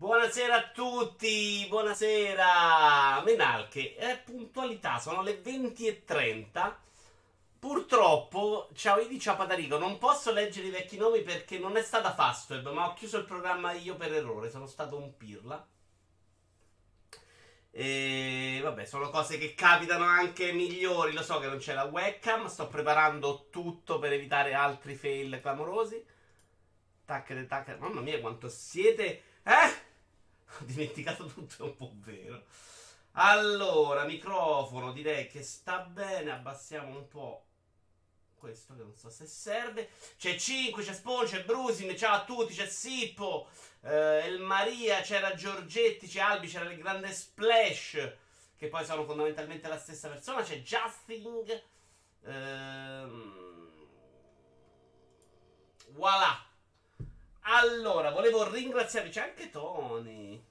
Buonasera a tutti, buonasera. Menalche, è puntualità, sono le 20.30. Purtroppo, ciao Idi, ciao Patarico, non posso leggere i vecchi nomi perché non è stata Fastweb, ma ho chiuso il programma io per errore, sono stato un pirla. E vabbè, sono cose che capitano anche migliori. Lo so che non c'è la webcam. Sto preparando tutto per evitare altri fail clamorosi. Tacchere, tacchere. Mamma mia, quanto siete. Eh? Ho dimenticato tutto, è un po' vero. Allora, microfono, direi che sta bene. Abbassiamo un po' questo che non so se serve. C'è 5, c'è Spawn, c'è Brusim, ciao a tutti, c'è Sippo, eh, il Maria, c'era Giorgetti, c'è Albi, c'era il grande Splash, che poi sono fondamentalmente la stessa persona. C'è Justin. Ehm, voilà. Allora, volevo ringraziarvi. C'è anche Tony.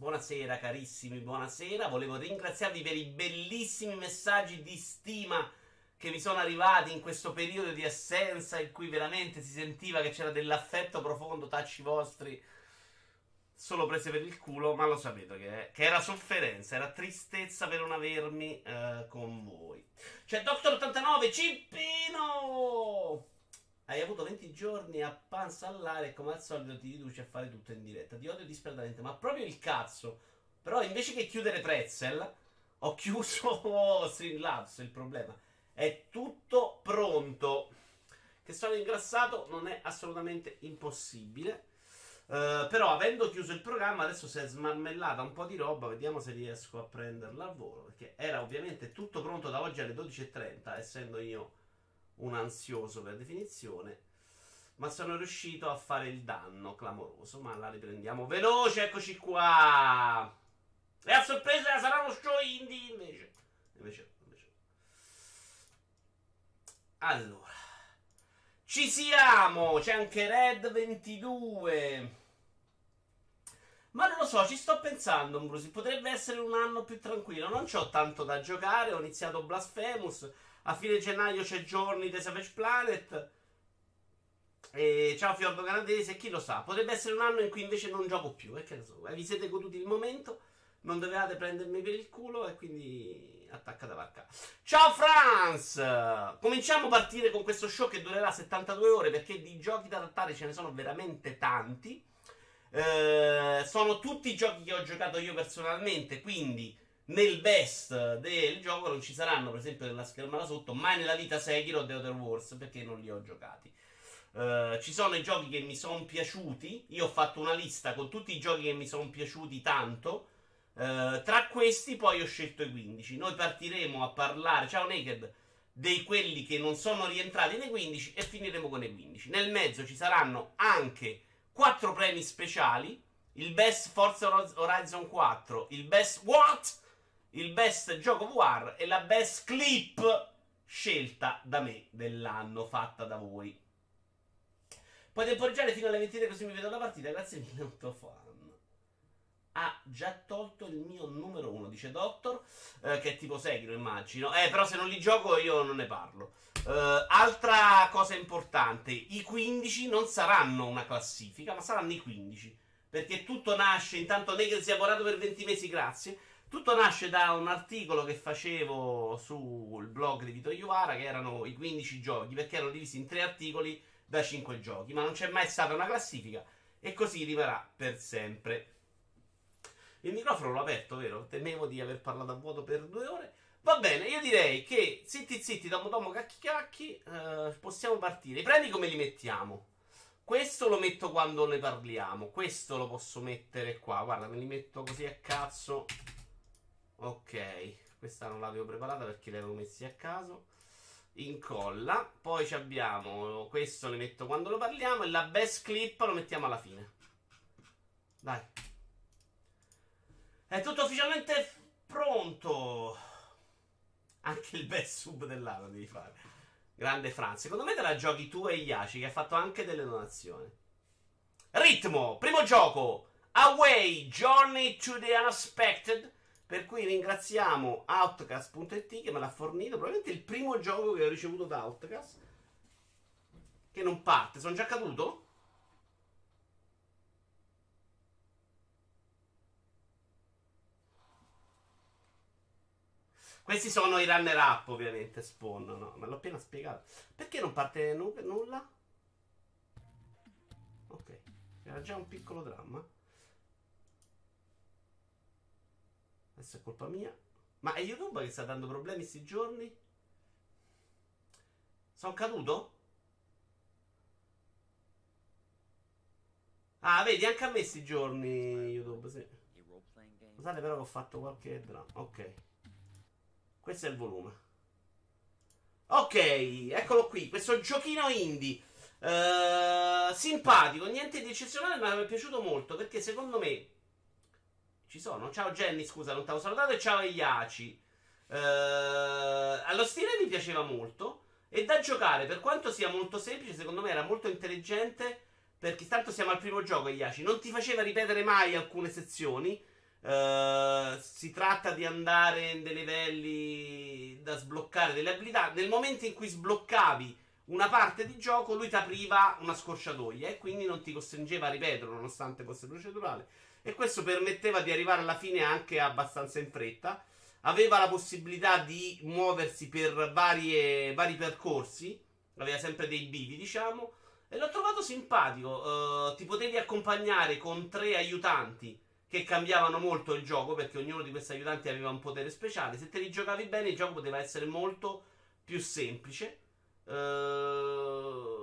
Buonasera carissimi, buonasera. Volevo ringraziarvi per i bellissimi messaggi di stima che mi sono arrivati in questo periodo di assenza in cui veramente si sentiva che c'era dell'affetto profondo, tacci vostri solo prese per il culo, ma lo sapete che, che era sofferenza, era tristezza per non avermi eh, con voi. C'è Doctor 89, Cippino! Hai avuto 20 giorni a panza all'aria e come al solito ti riduci a fare tutto in diretta. Ti odio disperatamente, ma proprio il cazzo. Però invece che chiudere Pretzel, ho chiuso Streamlabs, il problema è tutto pronto. Che sono ingrassato non è assolutamente impossibile. Uh, però avendo chiuso il programma adesso si è smarmellata un po' di roba vediamo se riesco a prenderla al volo perché era ovviamente tutto pronto da oggi alle 12.30 essendo io un ansioso per definizione ma sono riuscito a fare il danno clamoroso ma la riprendiamo veloce eccoci qua e a sorpresa sarà uno show indie invece invece allora, ci siamo. C'è anche Red 22. Ma non lo so, ci sto pensando, Brusi. Potrebbe essere un anno più tranquillo. Non ho tanto da giocare. Ho iniziato Blasphemous. A fine gennaio c'è Giorni The Savage Planet. E ciao Fiordo Canadese. Chi lo sa? Potrebbe essere un anno in cui invece non gioco più. E che ne so. Vi siete goduti il momento. Non dovevate prendermi per il culo. E quindi attacca da vacca. Ciao Franz! Cominciamo a partire con questo show che durerà 72 ore perché di giochi da trattare ce ne sono veramente tanti. Eh, sono tutti giochi che ho giocato io personalmente, quindi nel best del gioco non ci saranno, per esempio, nella schermata sotto, mai nella vita Sekiro The Other Wars perché non li ho giocati. Uh, ci sono i giochi che mi sono piaciuti. Io ho fatto una lista con tutti i giochi che mi sono piaciuti tanto. Uh, tra questi poi ho scelto i 15. Noi partiremo a parlare, ciao Naked, dei quelli che non sono rientrati nei 15 e finiremo con i 15. Nel mezzo ci saranno anche 4 premi speciali, il best Forza Horizon 4, il best What? Il best gioco VR e la best clip scelta da me dell'anno, fatta da voi. Puoi temporeggiare fino alle 23 così mi vedo la partita, grazie mille, fa ha già tolto il mio numero uno, dice Doctor, eh, che è tipo Sekiro, immagino. Eh, però se non li gioco io non ne parlo. Eh, altra cosa importante, i 15 non saranno una classifica, ma saranno i 15. Perché tutto nasce, intanto Negel si è lavorato per 20 mesi, grazie. Tutto nasce da un articolo che facevo sul blog di Vito Iovara, che erano i 15 giochi, perché erano divisi in tre articoli da 5 giochi, ma non c'è mai stata una classifica e così rimarrà per sempre. Il microfono l'ho aperto, vero? Temevo di aver parlato a vuoto per due ore. Va bene, io direi che zitti zitti, domo domo cacchi cacchi, eh, possiamo partire. I premi come li mettiamo? Questo lo metto quando ne parliamo. Questo lo posso mettere qua. Guarda, me li metto così a cazzo. Ok, questa non l'avevo preparata perché li avevo messi a caso. Incolla. Poi abbiamo questo, le metto quando lo parliamo. E la best clip lo mettiamo alla fine. Dai. È tutto ufficialmente pronto. Anche il best sub dell'anno devi fare. Grande Franz. Secondo me te la giochi tu e Yashi, che ha fatto anche delle donazioni. Ritmo, primo gioco. Away, Journey to the Unexpected. Per cui ringraziamo Outcast.it che me l'ha fornito, probabilmente il primo gioco che ho ricevuto da Outcast. Che non parte, sono già caduto? Questi sono i runner up, ovviamente, spawn, no? Ma l'ho appena spiegato. Perché non parte nu- nulla? Ok, era già un piccolo dramma. Adesso è colpa mia. Ma è YouTube che sta dando problemi questi giorni? Sono caduto? Ah, vedi, anche a me questi giorni YouTube, sì. Scusate però che ho fatto qualche dramma. Ok. Questo è il volume. Ok, eccolo qui. Questo giochino indie. Uh, simpatico, niente di eccezionale, ma mi è piaciuto molto perché secondo me ci sono. Ciao Jenny, scusa, non ti avevo salutato. E ciao Iaci. Uh, allo stile mi piaceva molto. E da giocare, per quanto sia molto semplice, secondo me era molto intelligente. Perché tanto siamo al primo gioco, Iaci. Non ti faceva ripetere mai alcune sezioni. Uh, si tratta di andare in dei livelli da sbloccare delle abilità. Nel momento in cui sbloccavi una parte di gioco, lui ti apriva una scorciatoia e quindi non ti costringeva a ripetere, nonostante fosse procedurale e questo permetteva di arrivare alla fine anche abbastanza in fretta. Aveva la possibilità di muoversi per varie, vari percorsi, aveva sempre dei bivi, diciamo, e l'ho trovato simpatico. Uh, ti potevi accompagnare con tre aiutanti che cambiavano molto il gioco perché ognuno di questi aiutanti aveva un potere speciale. Se te li giocavi bene, il gioco poteva essere molto più semplice. Uh,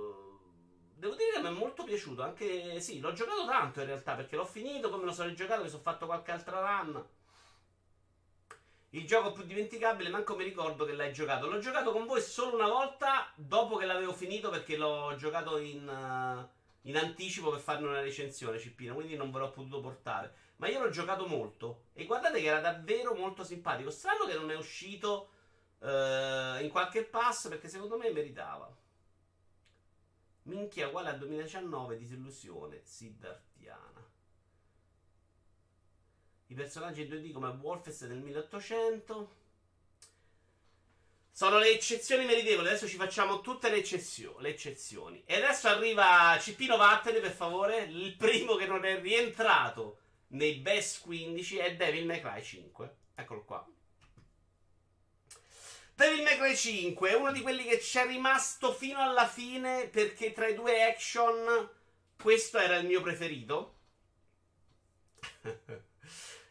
Devo dire che mi è molto piaciuto. Anche sì, l'ho giocato tanto in realtà perché l'ho finito. Come lo sono rigiocato, mi sono fatto qualche altra run. Il gioco più dimenticabile, manco mi ricordo che l'hai giocato. L'ho giocato con voi solo una volta dopo che l'avevo finito perché l'ho giocato in, uh, in anticipo per farne una recensione, Cippino. Quindi non ve l'ho potuto portare. Ma io l'ho giocato molto. E guardate che era davvero molto simpatico. Strano che non è uscito uh, in qualche pass perché secondo me meritava. Minchia uguale al 2019, disillusione siddhartiana. I personaggi in 2D come Wolfest del 1800. Sono le eccezioni meritevoli. Adesso ci facciamo tutte le, eccezio- le eccezioni. E adesso arriva Cippino Vattene, per favore. Il primo che non è rientrato nei best 15 è Devil May Cry 5. Eccolo qua. Devil May Cry 5 è uno di quelli che ci è rimasto fino alla fine perché tra i due action questo era il mio preferito. eh,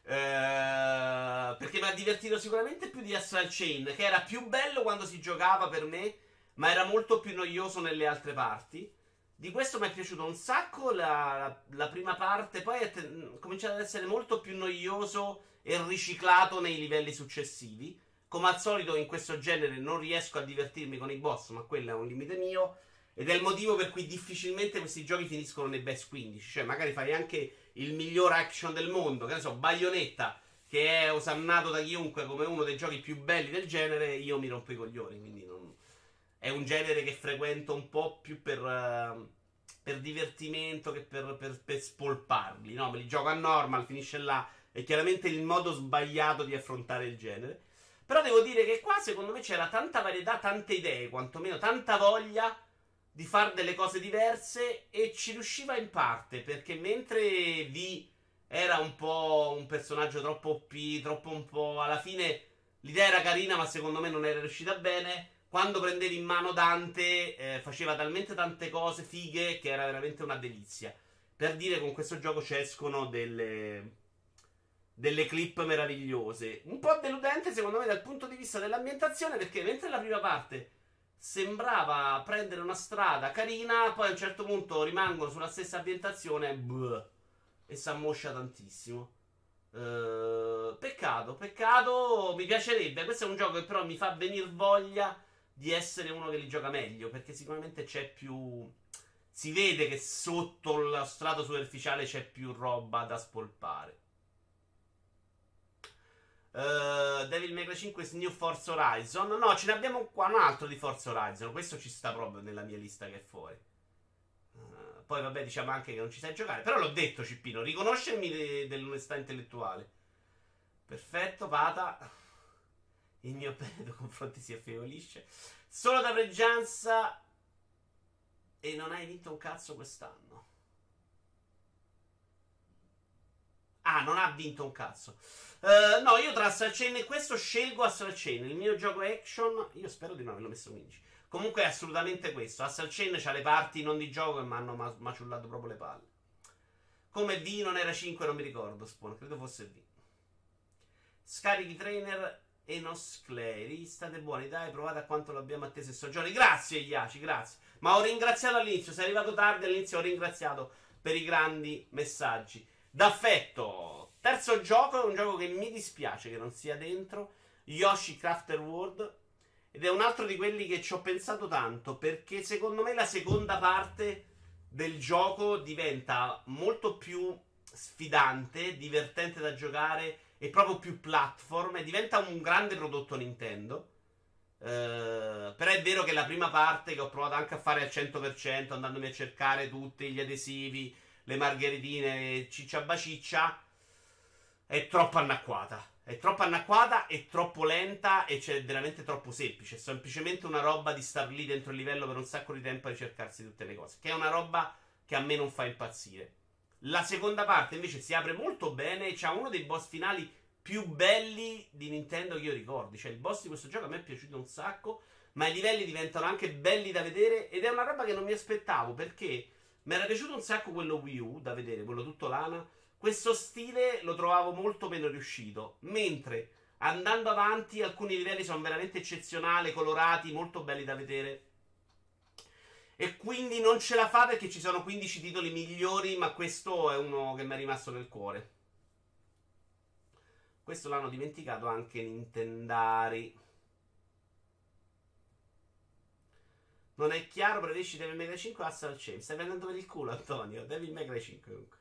perché mi ha divertito sicuramente più di Astral Chain, che era più bello quando si giocava per me, ma era molto più noioso nelle altre parti. Di questo mi è piaciuto un sacco la, la, la prima parte, poi è te- cominciato ad essere molto più noioso e riciclato nei livelli successivi. Come al solito in questo genere non riesco a divertirmi con i boss, ma quello è un limite mio. Ed è il motivo per cui difficilmente questi giochi finiscono nei best 15. Cioè, magari fai anche il miglior action del mondo, che ne so, Bayonetta, che è osannato da chiunque come uno dei giochi più belli del genere, io mi rompo i coglioni. Quindi non... è un genere che frequento un po' più per, uh, per divertimento che per, per, per spolparli. No, me li gioco a normal, finisce là. È chiaramente il modo sbagliato di affrontare il genere. Però devo dire che qua secondo me c'era tanta varietà, tante idee, quantomeno tanta voglia di fare delle cose diverse e ci riusciva in parte perché mentre V era un po' un personaggio troppo OP, troppo un po' alla fine l'idea era carina ma secondo me non era riuscita bene. Quando prendevi in mano Dante eh, faceva talmente tante cose fighe che era veramente una delizia. Per dire con questo gioco ci escono delle delle clip meravigliose. Un po' deludente, secondo me, dal punto di vista dell'ambientazione, perché mentre la prima parte sembrava prendere una strada carina, poi a un certo punto rimangono sulla stessa ambientazione bleh, e si ammoscia tantissimo. Uh, peccato, peccato, mi piacerebbe. Questo è un gioco che però mi fa venire voglia di essere uno che li gioca meglio, perché sicuramente c'è più... Si vede che sotto lo strato superficiale c'è più roba da spolpare. Uh, Devil May Cry 5 New Force Horizon. No, ce ne abbiamo qua un altro di Forza Horizon. Questo ci sta proprio nella mia lista che è fuori. Uh, poi, vabbè, diciamo anche che non ci sai giocare. Però l'ho detto, Cippino. Riconoscermi de- dell'onestà intellettuale. Perfetto, Pata. Il mio bene nei confronti si affievolisce. Solo da pregianza. E non hai vinto un cazzo quest'anno. Ah, non ha vinto un cazzo. Uh, no, io tra Astral Chain e questo scelgo Astral Chain. Il mio gioco action, io spero di non averlo messo 15. Comunque è assolutamente questo. Astral Chain c'ha le parti non di gioco che mi hanno ma- maciullato proprio le palle. Come V non era 5, non mi ricordo. Spawn, credo fosse V. Scarichi trainer Enoscleri. State buoni, dai, provate a quanto l'abbiamo atteso e soggiorni. Grazie, Iaci, grazie. Ma ho ringraziato all'inizio. Sei arrivato tardi all'inizio, ho ringraziato per i grandi messaggi. D'affetto. Terzo gioco è un gioco che mi dispiace che non sia dentro. Yoshi Crafter World. Ed è un altro di quelli che ci ho pensato tanto. Perché secondo me la seconda parte del gioco diventa molto più sfidante, divertente da giocare e proprio più platform. E diventa un grande prodotto Nintendo. Uh, però è vero che la prima parte che ho provato anche a fare al 100%, andandomi a cercare tutti gli adesivi, le margheritine, ciccia baciccia, è troppo anacquata. È troppo anacquata, è troppo lenta e c'è veramente troppo semplice. È semplicemente una roba di star lì dentro il livello per un sacco di tempo a ricercarsi tutte le cose. Che è una roba che a me non fa impazzire. La seconda parte invece si apre molto bene c'ha uno dei boss finali più belli di Nintendo che io ricordi. Cioè, il boss di questo gioco a me è piaciuto un sacco, ma i livelli diventano anche belli da vedere ed è una roba che non mi aspettavo perché mi era piaciuto un sacco quello Wii U da vedere, quello tutto lana questo stile lo trovavo molto meno riuscito. Mentre andando avanti, alcuni livelli sono veramente eccezionali, colorati, molto belli da vedere. E quindi non ce la fa perché ci sono 15 titoli migliori, ma questo è uno che mi è rimasto nel cuore. Questo l'hanno dimenticato anche Nintendari. Non è chiaro, preferisci Devil May Cry 5 o Astral Chain? Stai prendendo per il culo, Antonio. Devil May Cry 5 comunque.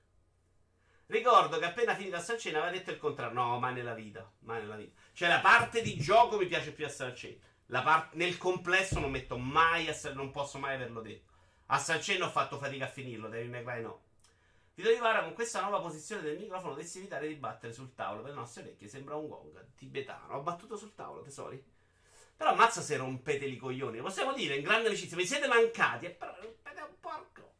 Ricordo che appena finita sta cena aveva detto il contrario. No, mai nella vita. Mai nella vita. Cioè, la parte di gioco mi piace più a Sarcena. Part- nel complesso non metto mai a non posso mai averlo detto. A Sarcena ho fatto fatica a finirlo, Devil May Cry no. Vito Ivara, con questa nuova posizione del microfono dovresti evitare di battere sul tavolo per le nostre orecchie. Sembra un gong tibetano. Ho battuto sul tavolo, tesori. Però ammazza se rompete i coglioni. Possiamo dire in grande amicizia, mi siete mancati. Però rompete un porco.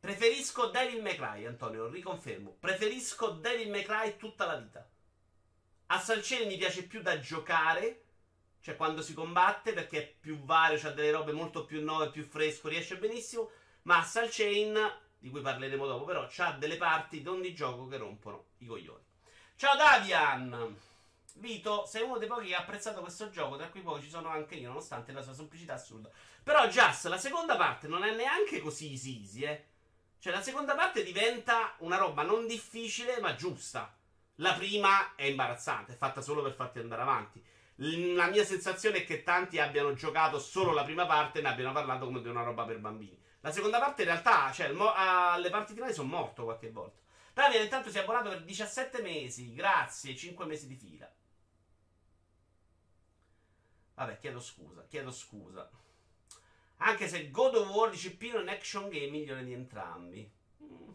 Preferisco May Cry, Antonio, riconfermo. Preferisco May Cry tutta la vita. A Salcene mi piace più da giocare, cioè quando si combatte, perché è più vario, c'ha delle robe molto più nuove, più fresco, riesce benissimo. Ma a Salchain, di cui parleremo dopo, però, c'ha delle parti di gioco che rompono i coglioni. Ciao Davian! Vito, sei uno dei pochi che ha apprezzato questo gioco, tra cui poi ci sono anche io, nonostante la sua semplicità assurda. Però, Just, la seconda parte non è neanche così easy eh. Cioè, la seconda parte diventa una roba non difficile, ma giusta. La prima è imbarazzante, è fatta solo per farti andare avanti. La mia sensazione è che tanti abbiano giocato solo la prima parte e ne abbiano parlato come di una roba per bambini. La seconda parte in realtà, cioè, mo- alle parti finali sono morto qualche volta. Davide intanto si è abbonato per 17 mesi, grazie, 5 mesi di fila. Vabbè, chiedo scusa, chiedo scusa. Anche se God of War è un action game migliore di entrambi. Mm.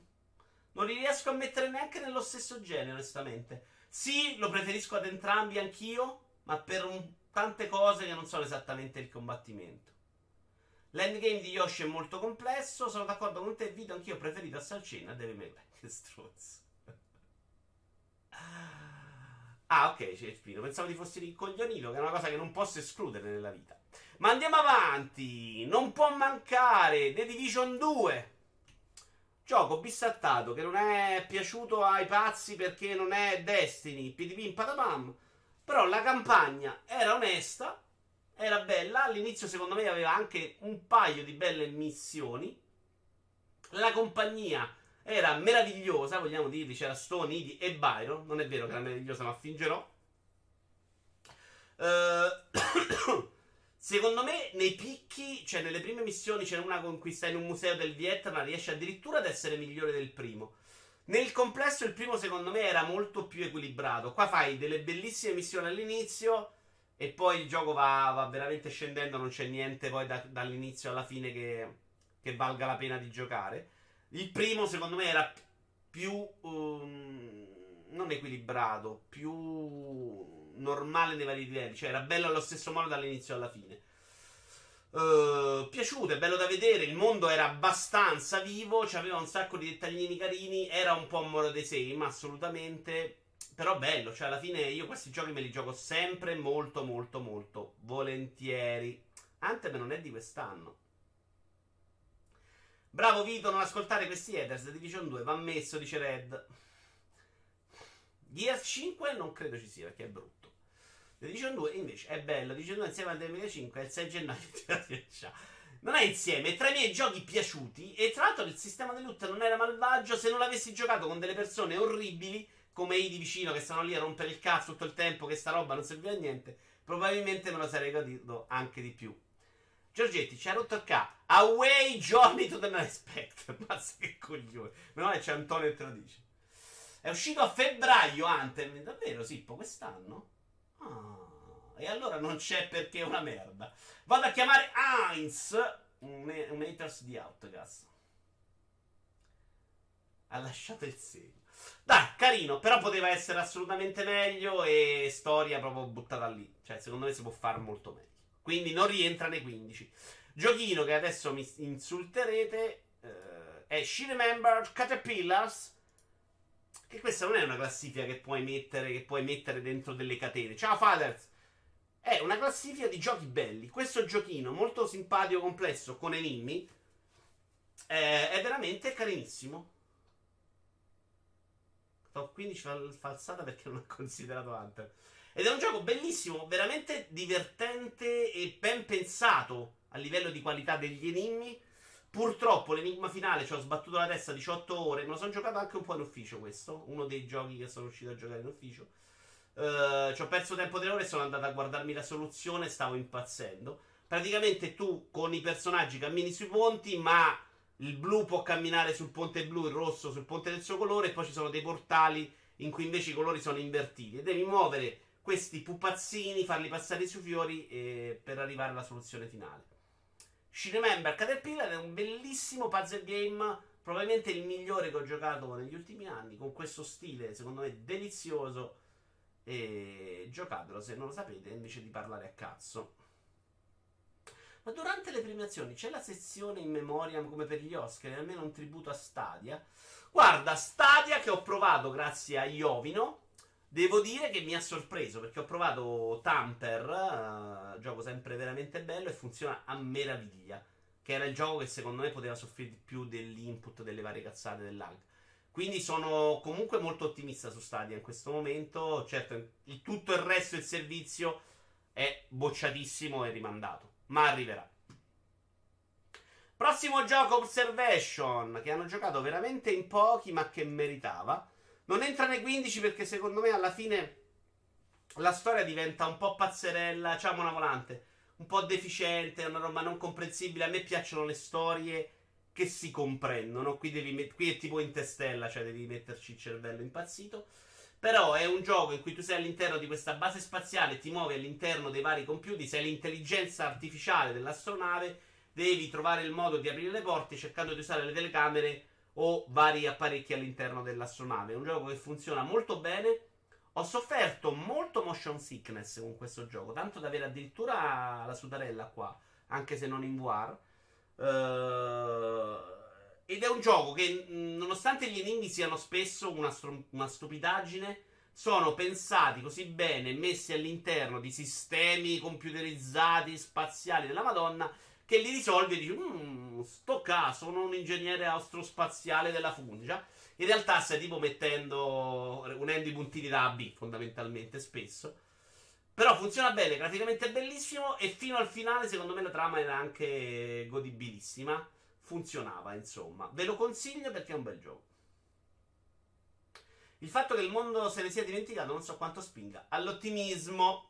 Non li riesco a mettere neanche nello stesso genere, onestamente. Sì, lo preferisco ad entrambi anch'io, ma per un, tante cose che non sono esattamente il combattimento. L'endgame di Yoshi è molto complesso, sono d'accordo con te, Vito, anch'io preferito a Salcina, deve mettere. Che struzzo. Ah, ok, c'è Spino. Pensavo di fossi rincoglionito, che è una cosa che non posso escludere nella vita. Ma andiamo avanti. Non può mancare The Division 2. Gioco bistrattato che non è piaciuto ai pazzi perché non è Destiny, PDP patapam. Però la campagna era onesta, era bella. All'inizio, secondo me, aveva anche un paio di belle missioni. La compagnia era meravigliosa, vogliamo dirvi, c'era Stone, Idi e Byron. Non è vero che era meravigliosa, ma fingerò. Uh, secondo me, nei picchi, cioè nelle prime missioni, c'è una conquista in un museo del Vietnam, riesce addirittura ad essere migliore del primo. Nel complesso, il primo, secondo me, era molto più equilibrato. Qua fai delle bellissime missioni all'inizio. E poi il gioco va, va veramente scendendo, non c'è niente poi da, dall'inizio alla fine che, che valga la pena di giocare. Il primo, secondo me, era più. Um, non equilibrato, più normale nei vari livelli. Cioè, era bello allo stesso modo dall'inizio alla fine. Uh, piaciuto, è bello da vedere. Il mondo era abbastanza vivo, aveva un sacco di dettaglini carini. Era un po' moro dei same, assolutamente. Però bello, cioè alla fine io questi giochi me li gioco sempre molto, molto, molto volentieri. Anthem non è di quest'anno. Bravo Vito, non ascoltare questi headers. The Division 2 va messo, dice Red. Gears 5 non credo ci sia perché è brutto. The Division 2 invece è bello. The Division 2 insieme al 2005 è il 6 gennaio Non è insieme, è tra i miei giochi piaciuti. E tra l'altro il sistema di loot non era malvagio. Se non l'avessi giocato con delle persone orribili, come i di vicino che stanno lì a rompere il cazzo tutto il tempo, che sta roba non serviva a niente, probabilmente me lo sarei godito anche di più. Giorgetti ci ha rotto il K. Away Johnny to the Unexpected. Mazza che coglione. Meno male c'è Antonio che te lo dice. È uscito a febbraio Anthem. Davvero, Sippo, quest'anno? Ah, e allora non c'è perché è una merda. Vado a chiamare Heinz, un, un haters di Outcast. Ha lasciato il segno. Dai, carino, però poteva essere assolutamente meglio e storia proprio buttata lì. Cioè, secondo me si può fare molto meglio. Quindi non rientra nei 15. Giochino che adesso mi insulterete eh, è She Remembered Caterpillars che questa non è una classifica che puoi mettere, che puoi mettere dentro delle catene. Ciao Fathers! È una classifica di giochi belli. Questo giochino molto simpatico, complesso, con enigmi, è, è veramente carinissimo. Top 15 fal- falsata perché non ho considerato Hunter. Ed è un gioco bellissimo, veramente divertente e ben pensato a livello di qualità degli enigmi. Purtroppo l'enigma finale ci ho sbattuto la testa 18 ore. Me lo sono giocato anche un po' in ufficio. Questo, uno dei giochi che sono riuscito a giocare in ufficio. Uh, ci ho perso tempo tre ore e sono andato a guardarmi la soluzione. Stavo impazzendo. Praticamente tu con i personaggi cammini sui ponti, ma il blu può camminare sul ponte blu, il rosso sul ponte del suo colore. E poi ci sono dei portali in cui invece i colori sono invertiti. E devi muovere questi pupazzini, farli passare sui fiori eh, per arrivare alla soluzione finale. She Remember Caterpillar è un bellissimo puzzle game, probabilmente il migliore che ho giocato negli ultimi anni, con questo stile secondo me delizioso. E giocatelo se non lo sapete invece di parlare a cazzo. Ma durante le premiazioni c'è la sezione in memoriam come per gli Oscar, almeno un tributo a Stadia. Guarda, Stadia che ho provato grazie a Iovino Devo dire che mi ha sorpreso perché ho provato Tamper, uh, gioco sempre veramente bello e funziona a meraviglia. Che era il gioco che secondo me poteva soffrire di più dell'input delle varie cazzate del lag. Quindi sono comunque molto ottimista su Stadia in questo momento. Certo, il, tutto il resto del servizio è bocciatissimo e rimandato, ma arriverà. Prossimo gioco Observation, che hanno giocato veramente in pochi, ma che meritava. Non entra nei 15 perché secondo me alla fine la storia diventa un po' pazzerella. Ciao, una volante. Un po' deficiente, una roba non comprensibile. A me piacciono le storie che si comprendono. Qui, devi qui è tipo Interstella, cioè devi metterci il cervello impazzito. Però è un gioco in cui tu sei all'interno di questa base spaziale, ti muovi all'interno dei vari computer, sei l'intelligenza artificiale dell'astronave, devi trovare il modo di aprire le porte cercando di usare le telecamere o vari apparecchi all'interno dell'astronave. È un gioco che funziona molto bene. Ho sofferto molto motion sickness con questo gioco, tanto da avere addirittura la sudarella qua, anche se non in VR. Uh, ed è un gioco che, nonostante gli enigmi siano spesso una, stru- una stupidaggine, sono pensati così bene, messi all'interno di sistemi computerizzati, spaziali della Madonna, che li risolvi e dici, mmm, sto caso, sono un ingegnere astrospaziale della Fungia. In realtà stai tipo mettendo, unendo i puntini da a B, fondamentalmente, spesso. Però funziona bene, graficamente è bellissimo e fino al finale secondo me la trama era anche godibilissima. Funzionava, insomma. Ve lo consiglio perché è un bel gioco. Il fatto che il mondo se ne sia dimenticato non so quanto spinga all'ottimismo.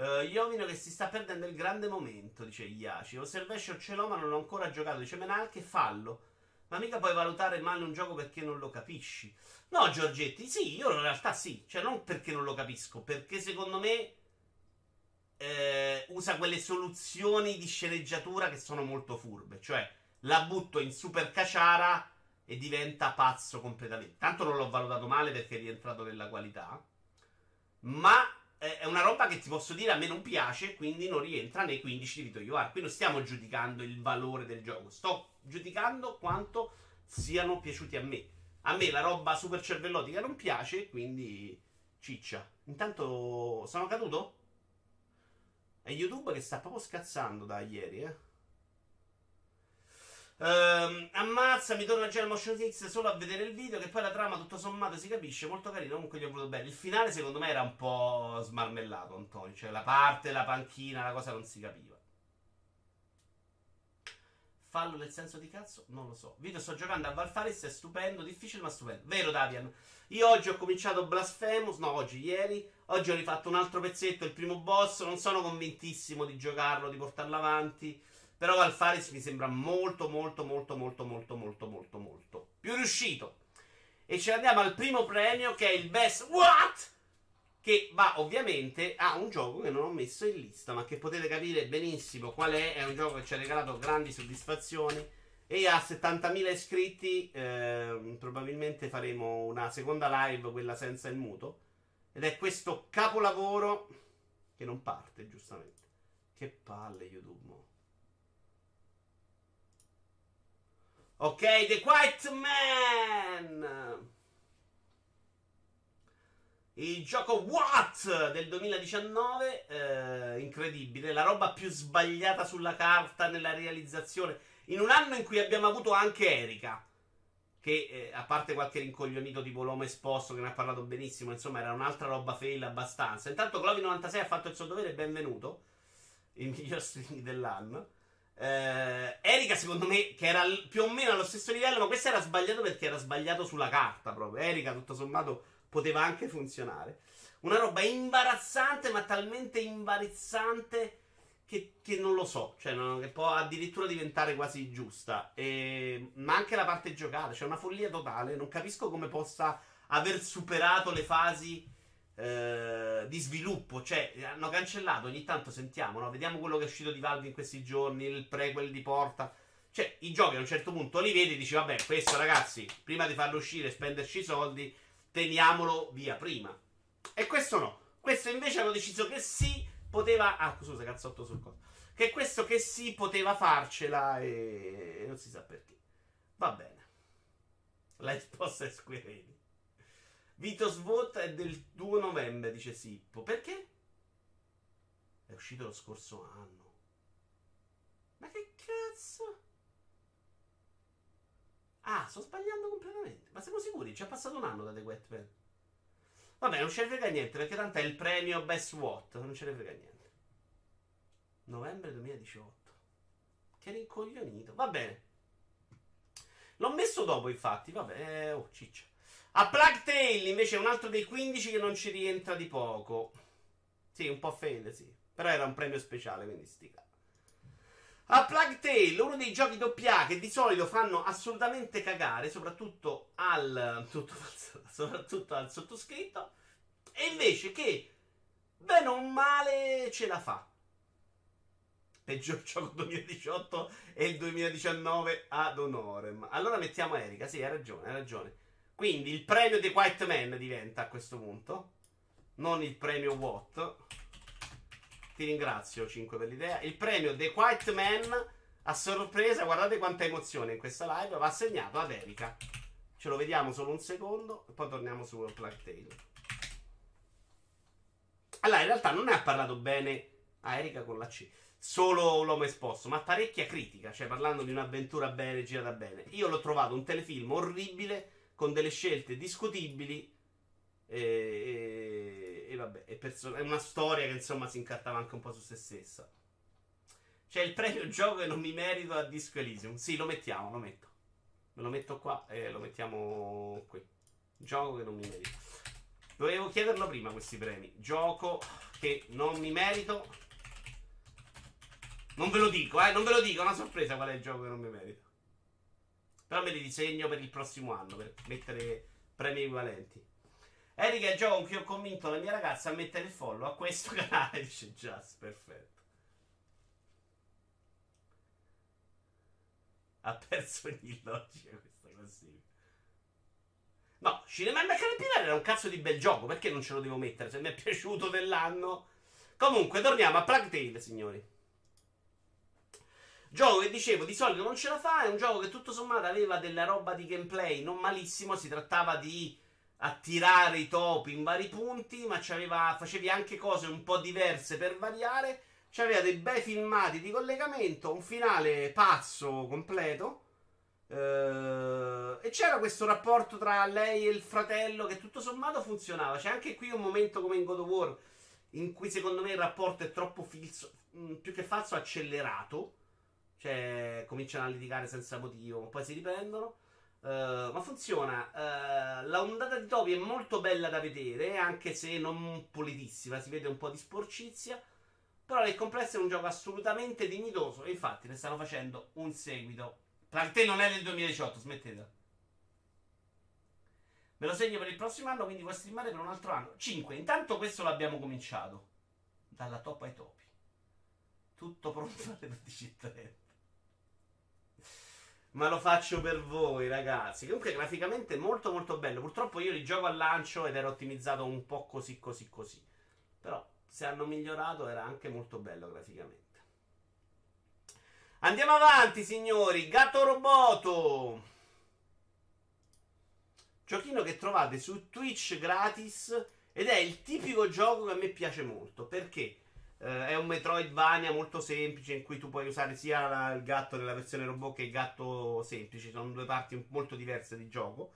Uh, Iovino che si sta perdendo il grande momento, dice Iaci. Observation ce l'ho, ma non l'ho ancora giocato. Dice Menalche, fallo. Ma mica puoi valutare male un gioco perché non lo capisci. No, Giorgetti, sì, io in realtà sì. Cioè, non perché non lo capisco, perché secondo me eh, usa quelle soluzioni di sceneggiatura che sono molto furbe. Cioè, la butto in super caciara e diventa pazzo completamente. Tanto non l'ho valutato male perché è rientrato nella qualità. Ma è una roba che ti posso dire a me non piace, quindi non rientra nei 15 di Vito Iovara. Qui non stiamo giudicando il valore del gioco, sto giudicando quanto siano piaciuti a me. A me la roba super cervellotica non piace, quindi ciccia. Intanto sono caduto? È YouTube che sta proprio scazzando da ieri, eh. Uh, ammazza, mi torna già il Motion X solo a vedere il video. Che poi la trama, tutto sommato, si capisce. Molto carino. Comunque gli ho voluto bene. Il finale, secondo me, era un po' smarmellato, Antonio. Cioè, la parte, la panchina, la cosa non si capiva. Fallo nel senso di cazzo? Non lo so. Video sto giocando a Valfaris, è stupendo, difficile ma stupendo. Vero, Davian? Io oggi ho cominciato Blasphemous, no, oggi, ieri. Oggi ho rifatto un altro pezzetto, il primo boss. Non sono convintissimo di giocarlo, di portarlo avanti. Però Alfaris mi sembra molto, molto, molto, molto, molto, molto, molto, molto più riuscito. E ci andiamo al primo premio che è il Best What? Che va ovviamente a un gioco che non ho messo in lista, ma che potete capire benissimo qual è. È un gioco che ci ha regalato grandi soddisfazioni. E a 70.000 iscritti, eh, probabilmente faremo una seconda live, quella senza il muto. Ed è questo capolavoro che non parte, giustamente. Che palle, YouTube. Mo. Ok, The Quiet Man. Il gioco What del 2019, eh, incredibile, la roba più sbagliata sulla carta nella realizzazione. In un anno in cui abbiamo avuto anche Erika, che eh, a parte qualche rincoglionito tipo l'uomo esposto che ne ha parlato benissimo, insomma era un'altra roba fail abbastanza. Intanto Clovi96 ha fatto il suo dovere, benvenuto, il miglior streaming dell'anno. Eh, Erika, secondo me, che era più o meno allo stesso livello, ma questo era sbagliato perché era sbagliato sulla carta proprio. Erika, tutto sommato, poteva anche funzionare. Una roba imbarazzante, ma talmente imbarazzante che, che non lo so. Cioè, non, che può addirittura diventare quasi giusta. E, ma anche la parte giocata, cioè una follia totale. Non capisco come possa aver superato le fasi eh, di sviluppo. Cioè, hanno cancellato, ogni tanto sentiamo, no? Vediamo quello che è uscito di Valve in questi giorni, il prequel di Porta. Cioè, i giochi a un certo punto li vedi e dici, vabbè, questo ragazzi, prima di farlo uscire e spenderci i soldi, teniamolo via prima. E questo no. Questo invece hanno deciso che sì, poteva... Ah, scusa, cazzotto sul coso. Che questo che sì, poteva farcela e... non si sa perché. Va bene. La risposta è Square. Vito Svot è del 2 novembre, dice Sippo. Perché? È uscito lo scorso anno. Ma che cazzo? Ah, sto sbagliando completamente. Ma siamo sicuri? Ci è passato un anno da The Wet Pen. Vabbè, non ce ne frega niente, perché tanto è il premio Best What. Non ce ne frega niente. Novembre 2018. Che rincoglionito. Va bene. L'ho messo dopo, infatti. Vabbè, oh, ciccia. A Plague Tale invece è un altro dei 15 che non ci rientra di poco. Sì, un po' fede, sì. Però era un premio speciale, quindi stica. A Plague Tale, uno dei giochi doppia che di solito fanno assolutamente cagare, soprattutto al, tutto, soprattutto al sottoscritto, e invece che, bene o male, ce la fa. Peggior gioco 2018 e il 2019 ad onorem. Allora mettiamo Erika, sì, hai ragione, hai ragione. Quindi il premio The White Man diventa a questo punto, non il premio What. Ti ringrazio 5 per l'idea. Il premio The White Man a sorpresa, guardate quanta emozione in questa live, va assegnato ad Erika. Ce lo vediamo solo un secondo e poi torniamo su Plague Tale. Allora, in realtà non ne ha parlato bene a Erika con la C. Solo l'uomo esposto, ma parecchia critica, cioè parlando di un'avventura bene, girata bene. Io l'ho trovato un telefilm orribile con delle scelte discutibili e, e, e vabbè, è, perso- è, una storia che insomma si incartava anche un po' su se stessa. C'è il premio gioco che non mi merito a Disco Elysium. Sì, lo mettiamo, lo metto. Me lo metto qua e lo mettiamo qui. Gioco che non mi merito. Dovevo chiederlo prima questi premi. Gioco che non mi merito. Non ve lo dico, eh, non ve lo dico, è una sorpresa qual è il gioco che non mi merito. Però me li disegno per il prossimo anno, per mettere premi equivalenti. Erika è il gioco con cui ho convinto la mia ragazza a mettere il follow a questo canale, dice Just, perfetto. Ha perso ogni logica questa classifica. No, Cinema Meccanic Pirelli era un cazzo di bel gioco, perché non ce lo devo mettere? Se mi è piaciuto dell'anno. Comunque, torniamo a Plague Tale, signori. Gioco che dicevo di solito non ce la fa, è un gioco che tutto sommato aveva della roba di gameplay non malissimo, si trattava di attirare i topi in vari punti, ma facevi anche cose un po' diverse per variare, c'aveva dei bei filmati di collegamento, un finale pazzo completo. Uh, e c'era questo rapporto tra lei e il fratello che tutto sommato funzionava. C'è anche qui un momento come in God of War in cui secondo me il rapporto è troppo filso, mm, più che falso, accelerato. Cioè, cominciano a litigare senza motivo, poi si riprendono. Uh, ma funziona. Uh, la ondata di topi è molto bella da vedere, anche se non pulitissima, si vede un po' di sporcizia. Però nel complesso è un gioco assolutamente dignitoso. E infatti ne stanno facendo un seguito. Per te non è del 2018, smettetela. Me lo segno per il prossimo anno, quindi puoi streamare per un altro anno. 5. Intanto questo l'abbiamo cominciato. Dalla top ai topi. Tutto pronto alle 12.30. Ma lo faccio per voi, ragazzi. Comunque, graficamente molto, molto bello. Purtroppo io li gioco al lancio ed era ottimizzato un po' così, così, così. Però, se hanno migliorato, era anche molto bello graficamente. Andiamo avanti, signori. Gatto Roboto. Giochino che trovate su Twitch gratis. Ed è il tipico gioco che a me piace molto. Perché? Uh, è un Metroidvania molto semplice in cui tu puoi usare sia la, il gatto nella versione robot che il gatto semplice. Sono due parti molto diverse di gioco.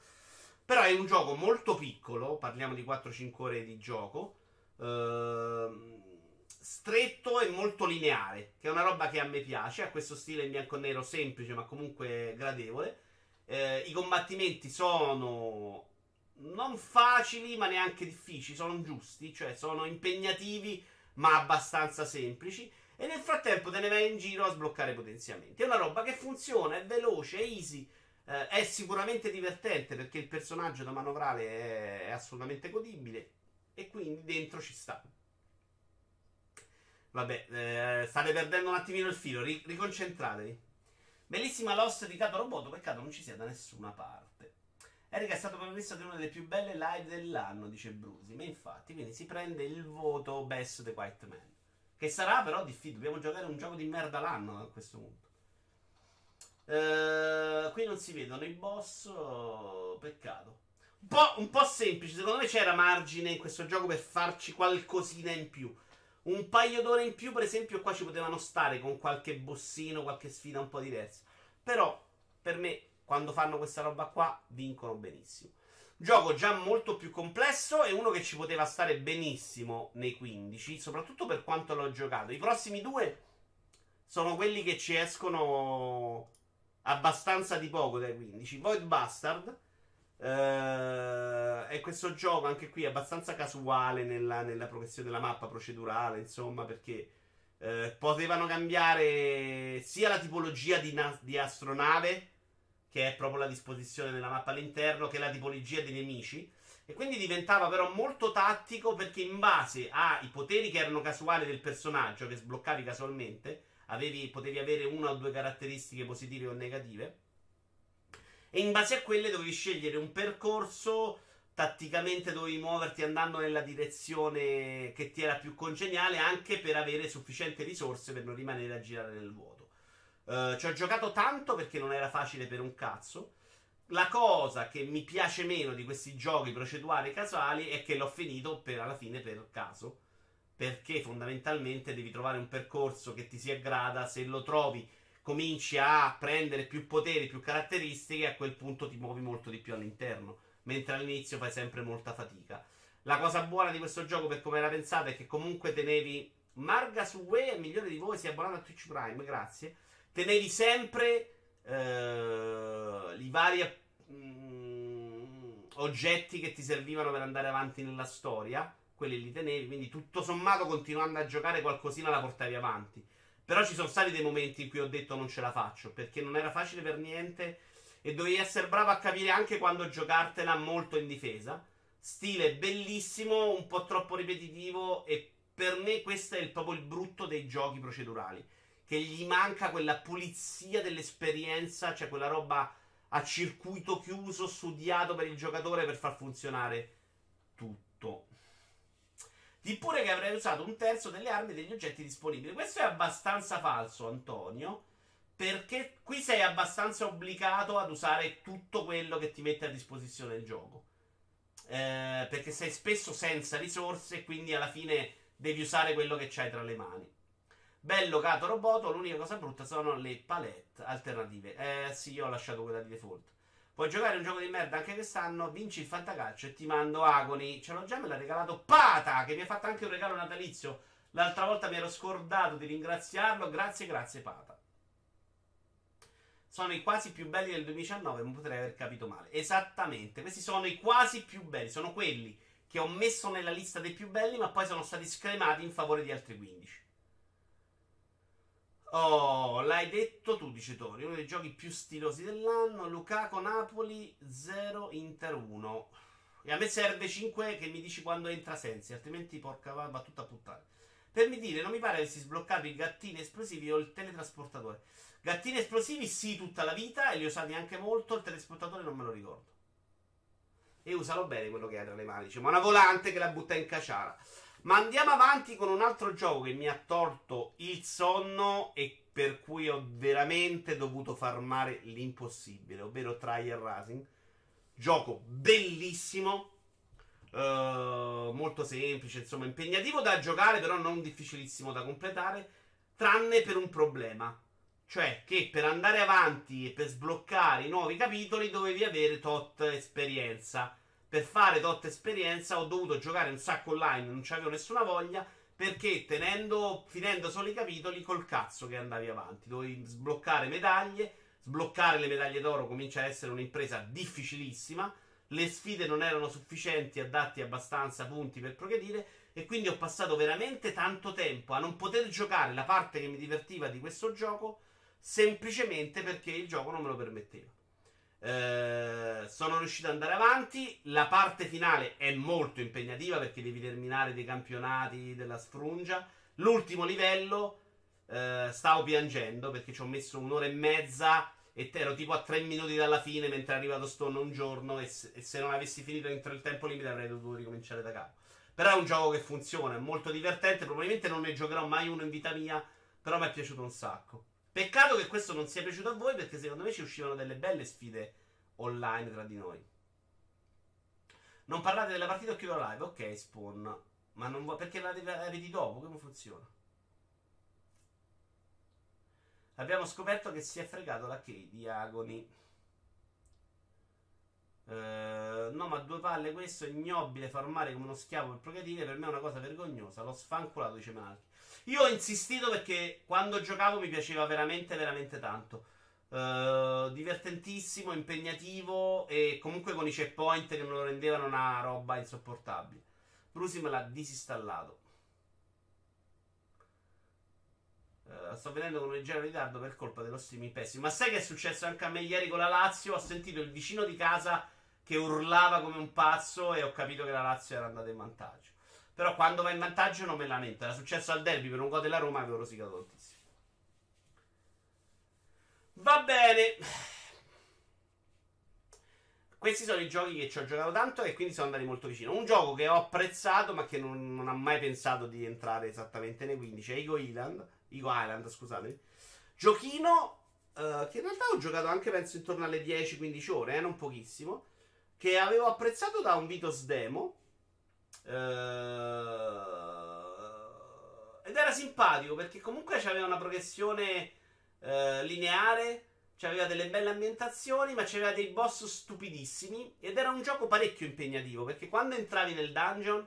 Però è un gioco molto piccolo, parliamo di 4-5 ore di gioco. Uh, stretto e molto lineare, che è una roba che a me piace. Ha questo stile in bianco e nero semplice, ma comunque gradevole. Uh, I combattimenti sono non facili, ma neanche difficili, sono giusti, cioè sono impegnativi ma abbastanza semplici. E nel frattempo te ne vai in giro a sbloccare potenziamenti. È una roba che funziona, è veloce, è easy. Eh, è sicuramente divertente perché il personaggio da manovrare è, è assolutamente godibile. E quindi dentro ci sta. Vabbè, eh, state perdendo un attimino il filo, riconcentratevi. Bellissima Lost di Cato Roboto, peccato non ci sia da nessuna parte. Erika è stato promesso di una delle più belle live dell'anno, dice Brusi. Ma infatti, quindi si prende il voto Best The White Man. Che sarà però difficile. Dobbiamo giocare un gioco di merda l'anno a questo punto. Uh, qui non si vedono i boss. Peccato. Un po', un po' semplice. Secondo me c'era margine in questo gioco per farci qualcosina in più. Un paio d'ore in più, per esempio, qua ci potevano stare con qualche bossino, qualche sfida un po' diversa. Però, per me, quando fanno questa roba qua vincono benissimo. Gioco già molto più complesso e uno che ci poteva stare benissimo nei 15, soprattutto per quanto l'ho giocato. I prossimi due sono quelli che ci escono abbastanza di poco dai 15. Void Bastard eh, è questo gioco anche qui abbastanza casuale nella, nella progressione della mappa procedurale, insomma, perché eh, potevano cambiare sia la tipologia di, na- di astronave che è proprio la disposizione della mappa all'interno, che è la tipologia dei nemici. E quindi diventava però molto tattico perché in base ai poteri che erano casuali del personaggio, che sbloccavi casualmente, avevi, potevi avere una o due caratteristiche positive o negative. E in base a quelle dovevi scegliere un percorso, tatticamente dovevi muoverti andando nella direzione che ti era più congeniale, anche per avere sufficienti risorse per non rimanere a girare nel vuoto. Uh, ci ho giocato tanto perché non era facile per un cazzo. La cosa che mi piace meno di questi giochi procedurali casuali è che l'ho finito per alla fine per caso. Perché fondamentalmente devi trovare un percorso che ti si aggrada. Se lo trovi, cominci a prendere più poteri, più caratteristiche, a quel punto ti muovi molto di più all'interno. Mentre all'inizio fai sempre molta fatica. La cosa buona di questo gioco, per come era pensato, è che comunque tenevi. Marga su Way è migliore di voi, si è abbonato a Twitch Prime, grazie tenevi sempre eh, i vari mm, oggetti che ti servivano per andare avanti nella storia. Quelli li tenevi, quindi tutto sommato continuando a giocare qualcosina la portavi avanti. Però ci sono stati dei momenti in cui ho detto non ce la faccio, perché non era facile per niente e dovevi essere bravo a capire anche quando giocartela molto in difesa. Stile bellissimo, un po' troppo ripetitivo e per me questo è il, proprio il brutto dei giochi procedurali che gli manca quella pulizia dell'esperienza, cioè quella roba a circuito chiuso, studiato per il giocatore per far funzionare tutto. Di pure che avrei usato un terzo delle armi e degli oggetti disponibili. Questo è abbastanza falso, Antonio. Perché qui sei abbastanza obbligato ad usare tutto quello che ti mette a disposizione il gioco. Eh, perché sei spesso senza risorse e quindi alla fine devi usare quello che c'hai tra le mani. Bello Gato Roboto, l'unica cosa brutta sono le palette alternative. Eh sì, io ho lasciato quella di default. Puoi giocare un gioco di merda anche quest'anno, vinci il fantacalcio e ti mando Agoni. Ce l'ho già, me l'ha regalato Pata, che mi ha fatto anche un regalo natalizio. L'altra volta mi ero scordato di ringraziarlo. Grazie, grazie Pata. Sono i quasi più belli del 2019, non potrei aver capito male. Esattamente, questi sono i quasi più belli, sono quelli che ho messo nella lista dei più belli, ma poi sono stati scremati in favore di altri 15. Oh, l'hai detto tu, dice Tori. Uno dei giochi più stilosi dell'anno. Lukaku Napoli 0 Inter 1. E a me serve 5 che mi dici quando entra Sensi, altrimenti porca va tutta a puttane. Per mi dire, non mi pare avessi sbloccato i gattini esplosivi o il teletrasportatore. Gattini esplosivi sì tutta la vita e li ho usati anche molto, il teletrasportatore non me lo ricordo. E usalo bene quello che hai tra le mani. C'è una volante che la butta in caciara. Ma andiamo avanti con un altro gioco che mi ha tolto il sonno e per cui ho veramente dovuto farmare l'impossibile, ovvero Trial Racing. Gioco bellissimo, uh, molto semplice, insomma impegnativo da giocare, però non difficilissimo da completare, tranne per un problema. Cioè che per andare avanti e per sbloccare i nuovi capitoli dovevi avere tot esperienza per fare tot esperienza ho dovuto giocare un sacco online, non c'avevo nessuna voglia. Perché tenendo, finendo solo i capitoli, col cazzo che andavi avanti. Dovevi sbloccare medaglie. Sbloccare le medaglie d'oro comincia a essere un'impresa difficilissima. Le sfide non erano sufficienti a darti abbastanza punti per progredire. E quindi ho passato veramente tanto tempo a non poter giocare la parte che mi divertiva di questo gioco. Semplicemente perché il gioco non me lo permetteva. Eh, sono riuscito ad andare avanti. La parte finale è molto impegnativa perché devi terminare dei campionati della sfrungia. L'ultimo livello eh, stavo piangendo perché ci ho messo un'ora e mezza e ero tipo a tre minuti dalla fine mentre è arrivato Stone un giorno e se, e se non avessi finito entro il tempo limite avrei dovuto ricominciare da capo. Però è un gioco che funziona, è molto divertente, probabilmente non ne giocherò mai uno in vita mia, però mi è piaciuto un sacco. Peccato che questo non sia piaciuto a voi perché secondo me ci uscivano delle belle sfide online tra di noi. Non parlate della partita o chiudo live? Ok, Spawn. Ma non vuoi perché la, vedi dopo? Come funziona? Abbiamo scoperto che si è fregato la key di Agoni. Uh, no, ma due palle questo è ignobile farmare come uno schiavo per progredire. Per me è una cosa vergognosa. L'ho sfanculato, dice Malchi. Io ho insistito perché quando giocavo mi piaceva veramente, veramente tanto. Uh, divertentissimo, impegnativo e comunque con i checkpoint che non lo rendevano una roba insopportabile. Brusi me l'ha disinstallato. Uh, sto vedendo con un leggero ritardo per colpa dello streaming pessimo. Ma sai che è successo anche a me ieri con la Lazio? Ho sentito il vicino di casa che urlava come un pazzo e ho capito che la Lazio era andata in vantaggio. Però quando va in vantaggio non me lamento. Era successo al derby per un gol della Roma avevo rosicato tantissimo. Va bene. Questi sono i giochi che ci ho giocato tanto e quindi sono andati molto vicino. Un gioco che ho apprezzato ma che non, non ha mai pensato di entrare esattamente nei 15 è Ego Island. Ego Island, scusate. Giochino uh, che in realtà ho giocato anche penso intorno alle 10-15 ore, eh, non pochissimo. Che avevo apprezzato da un Vitos demo ed era simpatico perché comunque c'aveva una progressione uh, lineare, c'aveva delle belle ambientazioni, ma c'aveva dei boss stupidissimi. Ed era un gioco parecchio impegnativo perché quando entravi nel dungeon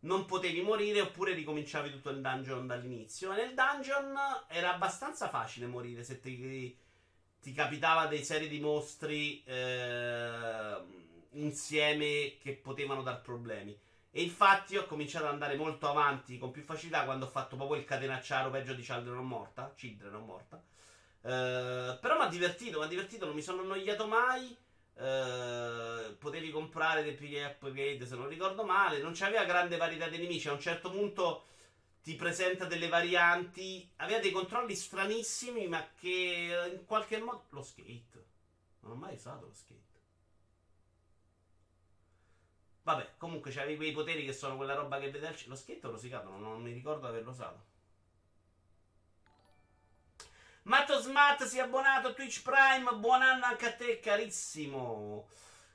non potevi morire oppure ricominciavi tutto il dungeon dall'inizio. E nel dungeon era abbastanza facile morire se ti, ti capitava dei serie di mostri eh, insieme che potevano dar problemi. E infatti ho cominciato ad andare molto avanti con più facilità quando ho fatto proprio il catenacciaro peggio di Children non morta. Children non morta. Uh, però mi ha divertito, mi ha divertito, non mi sono annoiato mai. Uh, potevi comprare dei pick upgrade se non ricordo male. Non c'aveva grande varietà di nemici. A un certo punto ti presenta delle varianti. Aveva dei controlli stranissimi, ma che in qualche modo. Lo skate. Non ho mai usato lo skate. Vabbè, comunque c'avevi quei poteri che sono quella roba che vede al cielo. Lo skate ho rosicato, non, non mi ricordo averlo usato. Matto Smart si è abbonato a Twitch Prime. Buon anno anche a te, carissimo.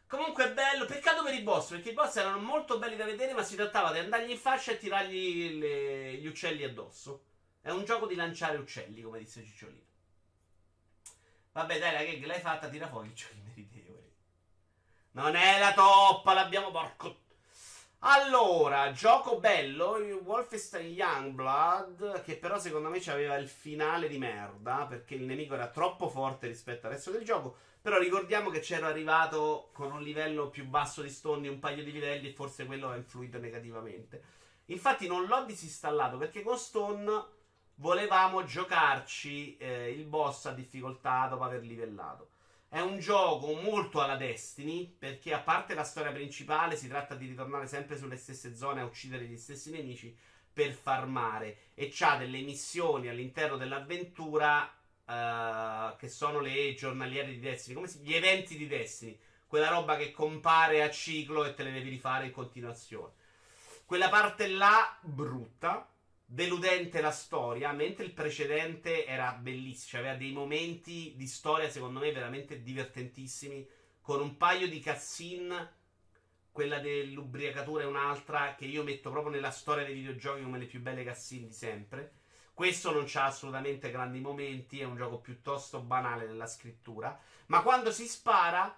Comunque è bello. Peccato per i boss, perché i boss erano molto belli da vedere, ma si trattava di andargli in fascia e tirargli le, gli uccelli addosso. È un gioco di lanciare uccelli, come disse Cicciolino. Vabbè, dai, la gag l'hai fatta, tira fuori i giochi meritevoli. Non è la toppa, l'abbiamo porco allora, gioco bello, Wolfenstein Youngblood, che però secondo me aveva il finale di merda, perché il nemico era troppo forte rispetto al resto del gioco, però ricordiamo che c'ero arrivato con un livello più basso di Stone, un paio di livelli, e forse quello ha influito negativamente. Infatti non l'ho disinstallato, perché con Stone volevamo giocarci eh, il boss a difficoltà dopo aver livellato. È un gioco molto alla Destiny, perché a parte la storia principale, si tratta di ritornare sempre sulle stesse zone a uccidere gli stessi nemici per farmare. E c'ha delle missioni all'interno dell'avventura uh, che sono le giornaliere di Destiny, come si, gli eventi di Destiny. Quella roba che compare a ciclo e te le devi rifare in continuazione. Quella parte là, brutta deludente la storia, mentre il precedente era bellissimo, aveva dei momenti di storia secondo me veramente divertentissimi, con un paio di cutscene, quella dell'ubriacatura è un'altra che io metto proprio nella storia dei videogiochi come le più belle cutscene di sempre. Questo non ha assolutamente grandi momenti, è un gioco piuttosto banale nella scrittura, ma quando si spara,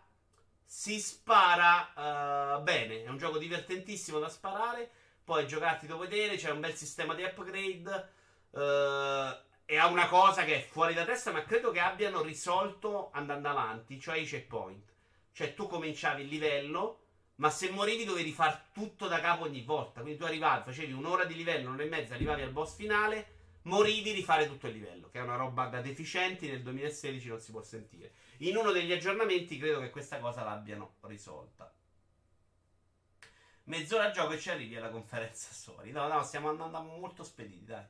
si spara uh, bene, è un gioco divertentissimo da sparare poi giocarti dopo vedere, c'è un bel sistema di upgrade. Uh, e ha una cosa che è fuori da testa, ma credo che abbiano risolto andando avanti, cioè i checkpoint. Cioè tu cominciavi il livello, ma se morivi dovevi fare tutto da capo ogni volta. Quindi tu arrivavi, facevi un'ora di livello, un'ora e mezza, arrivavi al boss finale, morivi, rifare tutto il livello, che è una roba da deficienti, nel 2016 non si può sentire. In uno degli aggiornamenti credo che questa cosa l'abbiano risolta. Mezz'ora gioco e ci arrivi alla conferenza Sony. No, no, stiamo andando molto spediti, dai.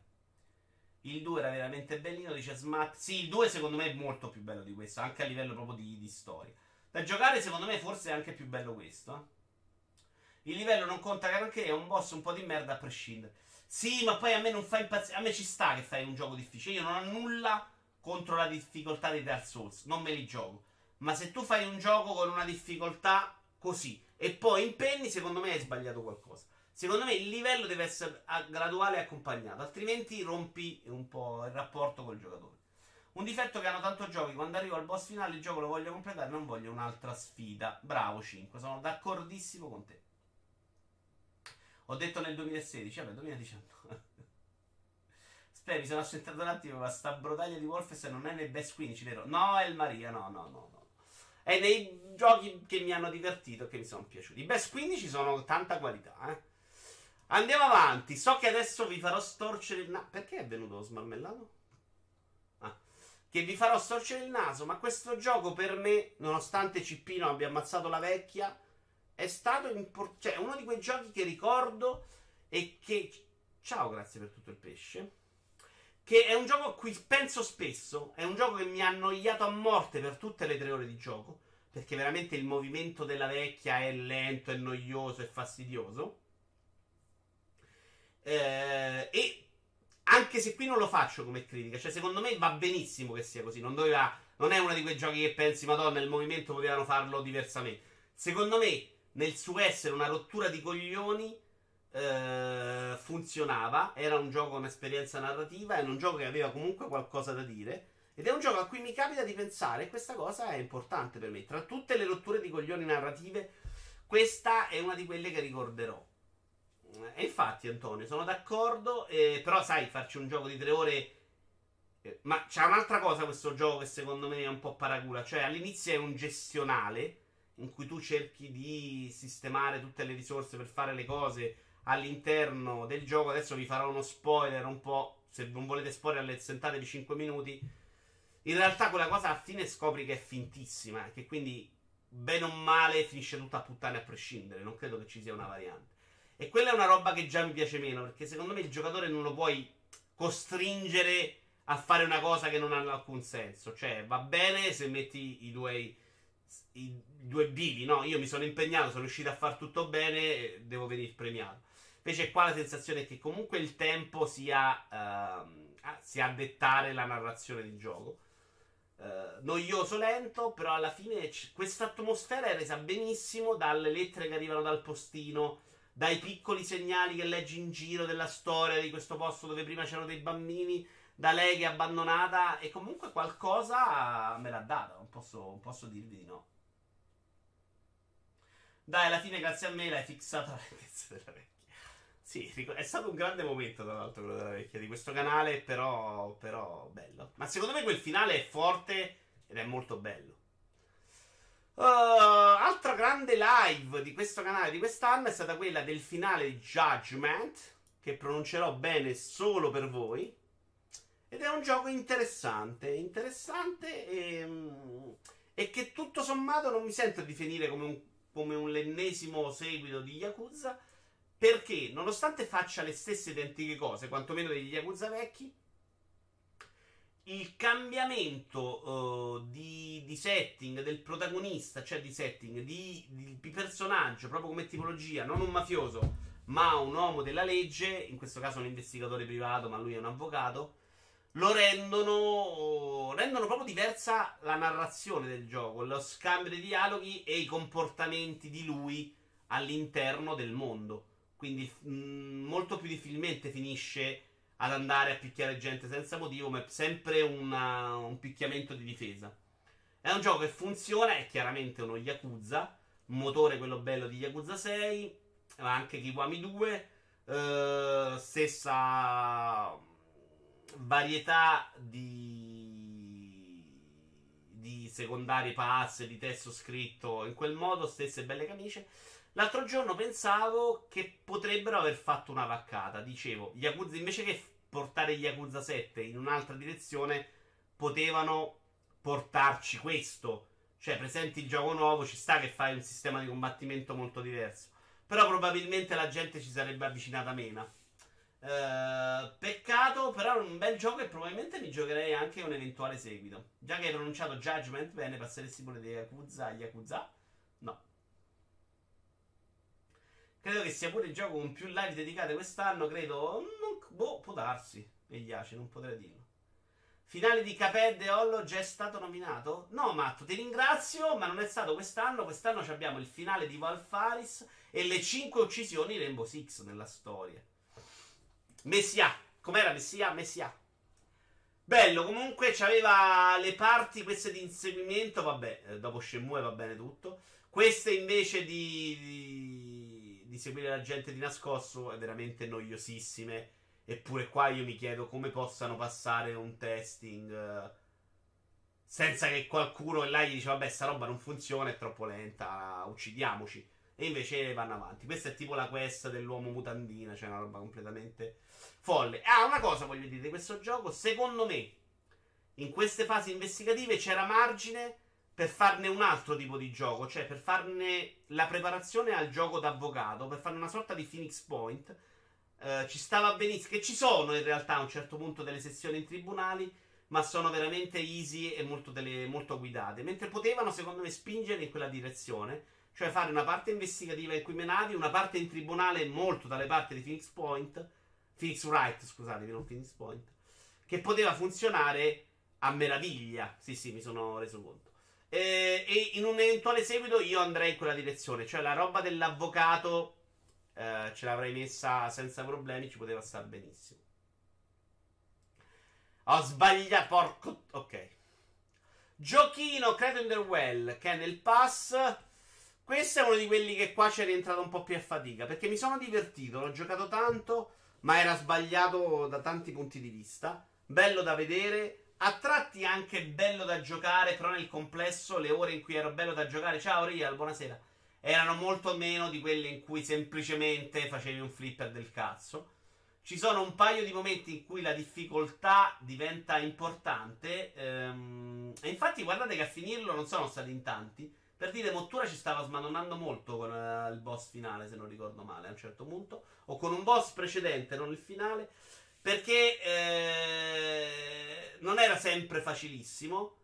Il 2 era veramente bellino, dice Smart. Sì, il 2 secondo me è molto più bello di questo, anche a livello proprio di, di storia. Da giocare secondo me forse è anche più bello questo. Eh? Il livello non conta granché, è un boss un po' di merda a prescindere. Sì, ma poi a me non fa impazzire. A me ci sta che fai un gioco difficile. Io non ho nulla contro la difficoltà di Dark Souls, non me li gioco. Ma se tu fai un gioco con una difficoltà così, e poi impenni, secondo me hai sbagliato qualcosa. Secondo me il livello deve essere graduale e accompagnato, altrimenti rompi un po' il rapporto col giocatore. Un difetto che hanno tanto giochi, quando arrivo al boss finale il gioco lo voglio completare, non voglio un'altra sfida. Bravo 5, sono d'accordissimo con te. Ho detto nel 2016, vabbè, 2019. Spera, mi sono assentato un attimo, ma sta brodaglia di Wolfenstein non è nel best 15, vero? No, è il Maria, no, no, no. È dei giochi che mi hanno divertito e che mi sono piaciuti. I best 15 sono tanta qualità, eh. Andiamo avanti. So che adesso vi farò storcere il naso. Perché è venuto smarmellato? Ah. Che vi farò storcere il naso. Ma questo gioco per me, nonostante Cippino abbia ammazzato la vecchia, è stato import- cioè, uno di quei giochi che ricordo e che. Ciao, grazie per tutto il pesce. Che è un gioco a cui penso spesso. È un gioco che mi ha annoiato a morte per tutte le tre ore di gioco. Perché veramente il movimento della vecchia è lento, è noioso, è fastidioso. Eh, e anche se qui non lo faccio come critica, cioè secondo me va benissimo che sia così. Non, doveva, non è uno di quei giochi che pensi, Madonna, il movimento potevano farlo diversamente. Secondo me, nel suo essere una rottura di coglioni, eh, funzionava, era un gioco con esperienza narrativa, era un gioco che aveva comunque qualcosa da dire. Ed è un gioco a cui mi capita di pensare, e questa cosa è importante per me. Tra tutte le rotture di coglioni narrative, questa è una di quelle che ricorderò. E infatti, Antonio, sono d'accordo, eh, però sai, farci un gioco di tre ore... Eh, ma c'è un'altra cosa questo gioco che secondo me è un po' paracula, cioè all'inizio è un gestionale in cui tu cerchi di sistemare tutte le risorse per fare le cose all'interno del gioco. Adesso vi farò uno spoiler un po'. Se non volete spoiler, sentatevi 5 minuti. In realtà quella cosa alla fine scopri che è fintissima. Che quindi, bene o male, finisce tutta a puttane a prescindere. Non credo che ci sia una variante. E quella è una roba che già mi piace meno. Perché secondo me il giocatore non lo puoi costringere a fare una cosa che non ha alcun senso. Cioè, va bene se metti i tuoi i due bivi, no? Io mi sono impegnato, sono riuscito a far tutto bene, devo venire premiato. Invece qua la sensazione è che comunque il tempo sia, uh, sia a dettare la narrazione di gioco. Uh, noioso, lento, però alla fine c- questa atmosfera è resa benissimo dalle lettere che arrivano dal postino, dai piccoli segnali che leggi in giro della storia di questo posto dove prima c'erano dei bambini, da lei che è abbandonata e comunque qualcosa me l'ha data, non posso, non posso dirvi di no. Dai, alla fine grazie a me l'hai fissata la lentezza della vecchia. Sì, è stato un grande momento, tra l'altro, quello della vecchia di questo canale, però, però bello. Ma secondo me quel finale è forte ed è molto bello. Uh, altra grande live di questo canale di quest'anno è stata quella del finale di Judgment, che pronuncerò bene solo per voi. Ed è un gioco interessante, interessante e, mm, e che tutto sommato non mi sento di finire come un, come un l'ennesimo seguito di Yakuza, perché nonostante faccia le stesse identiche cose, quantomeno degli Yakuza vecchi, il cambiamento uh, di, di, setting del protagonista, cioè di setting, di, di, di, personaggio, proprio come tipologia, non un mafioso, ma un uomo della legge, in questo caso un investigatore privato, ma lui è un avvocato, lo rendono, rendono proprio diversa la narrazione del gioco, lo scambio di dialoghi e i comportamenti di lui all'interno del mondo. Quindi mh, mm, molto più difficilmente finisce ad andare a picchiare gente senza motivo, ma è sempre una, un picchiamento di difesa. È un gioco che funziona, è chiaramente uno Yakuza, motore quello bello di Yakuza 6, ma anche Kiwami 2, eh, stessa varietà di, di secondarie pass, di testo scritto in quel modo, stesse belle camicie. L'altro giorno pensavo che potrebbero aver fatto una vaccata. Dicevo, Yakuza invece che portare Yakuza 7 in un'altra direzione, potevano portarci questo. Cioè, presenti il gioco nuovo, ci sta che fai un sistema di combattimento molto diverso. Però probabilmente la gente ci sarebbe avvicinata meno. Uh, peccato, però è un bel gioco e probabilmente mi giocherei anche un eventuale seguito. Già che hai pronunciato Judgment, bene, passeresti pure di Yakuza a Yakuza. No. Credo che sia pure il gioco con più live dedicate quest'anno. Credo. Non, boh, può darsi. E gli Ace, non potrei dirlo. Finale di Caped e Hollow già è stato nominato? No, Matto, ti ringrazio, ma non è stato quest'anno. Quest'anno abbiamo il finale di Valfaris e le 5 uccisioni Rainbow Six nella storia. Messia. Com'era Messia? Messia. Bello, comunque c'aveva le parti queste di inseguimento, vabbè, eh, dopo Shenmue va bene tutto. Queste invece di, di, di seguire la gente di nascosto è veramente noiosissime. Eppure qua io mi chiedo come possano passare un testing uh, senza che qualcuno là gli dice vabbè sta roba non funziona, è troppo lenta, uccidiamoci. E invece vanno avanti. Questa è tipo la quest dell'uomo mutandina, cioè una roba completamente folle. Ah, una cosa voglio dire di questo gioco, secondo me in queste fasi investigative c'era margine per farne un altro tipo di gioco, cioè per farne la preparazione al gioco d'avvocato, per fare una sorta di Phoenix Point. Uh, ci stava benissimo, che ci sono in realtà a un certo punto delle sessioni in tribunali, ma sono veramente easy e molto, delle, molto guidate. Mentre potevano, secondo me, spingere in quella direzione, cioè fare una parte investigativa in cui menavi, una parte in tribunale molto dalle parti di Phoenix Point Phoenix Wright, scusatemi, non Phoenix Point, che poteva funzionare a meraviglia. Sì, sì, mi sono reso conto. E, e in un eventuale seguito io andrei in quella direzione, cioè la roba dell'avvocato eh, ce l'avrei messa senza problemi, ci poteva stare benissimo. Ho sbagliato, porco... Ok. Giochino Credo in the Well, che è nel pass. Questo è uno di quelli che qua c'è rientrato un po' più a fatica, perché mi sono divertito, l'ho giocato tanto ma era sbagliato da tanti punti di vista. Bello da vedere, a tratti anche bello da giocare, però nel complesso le ore in cui ero bello da giocare, ciao Real, buonasera, erano molto meno di quelle in cui semplicemente facevi un flipper del cazzo. Ci sono un paio di momenti in cui la difficoltà diventa importante. Ehm, e infatti, guardate che a finirlo non sono stati in tanti. Per dire, Mottura ci stava smadonnando molto con uh, il boss finale, se non ricordo male, a un certo punto. O con un boss precedente, non il finale. Perché eh, non era sempre facilissimo.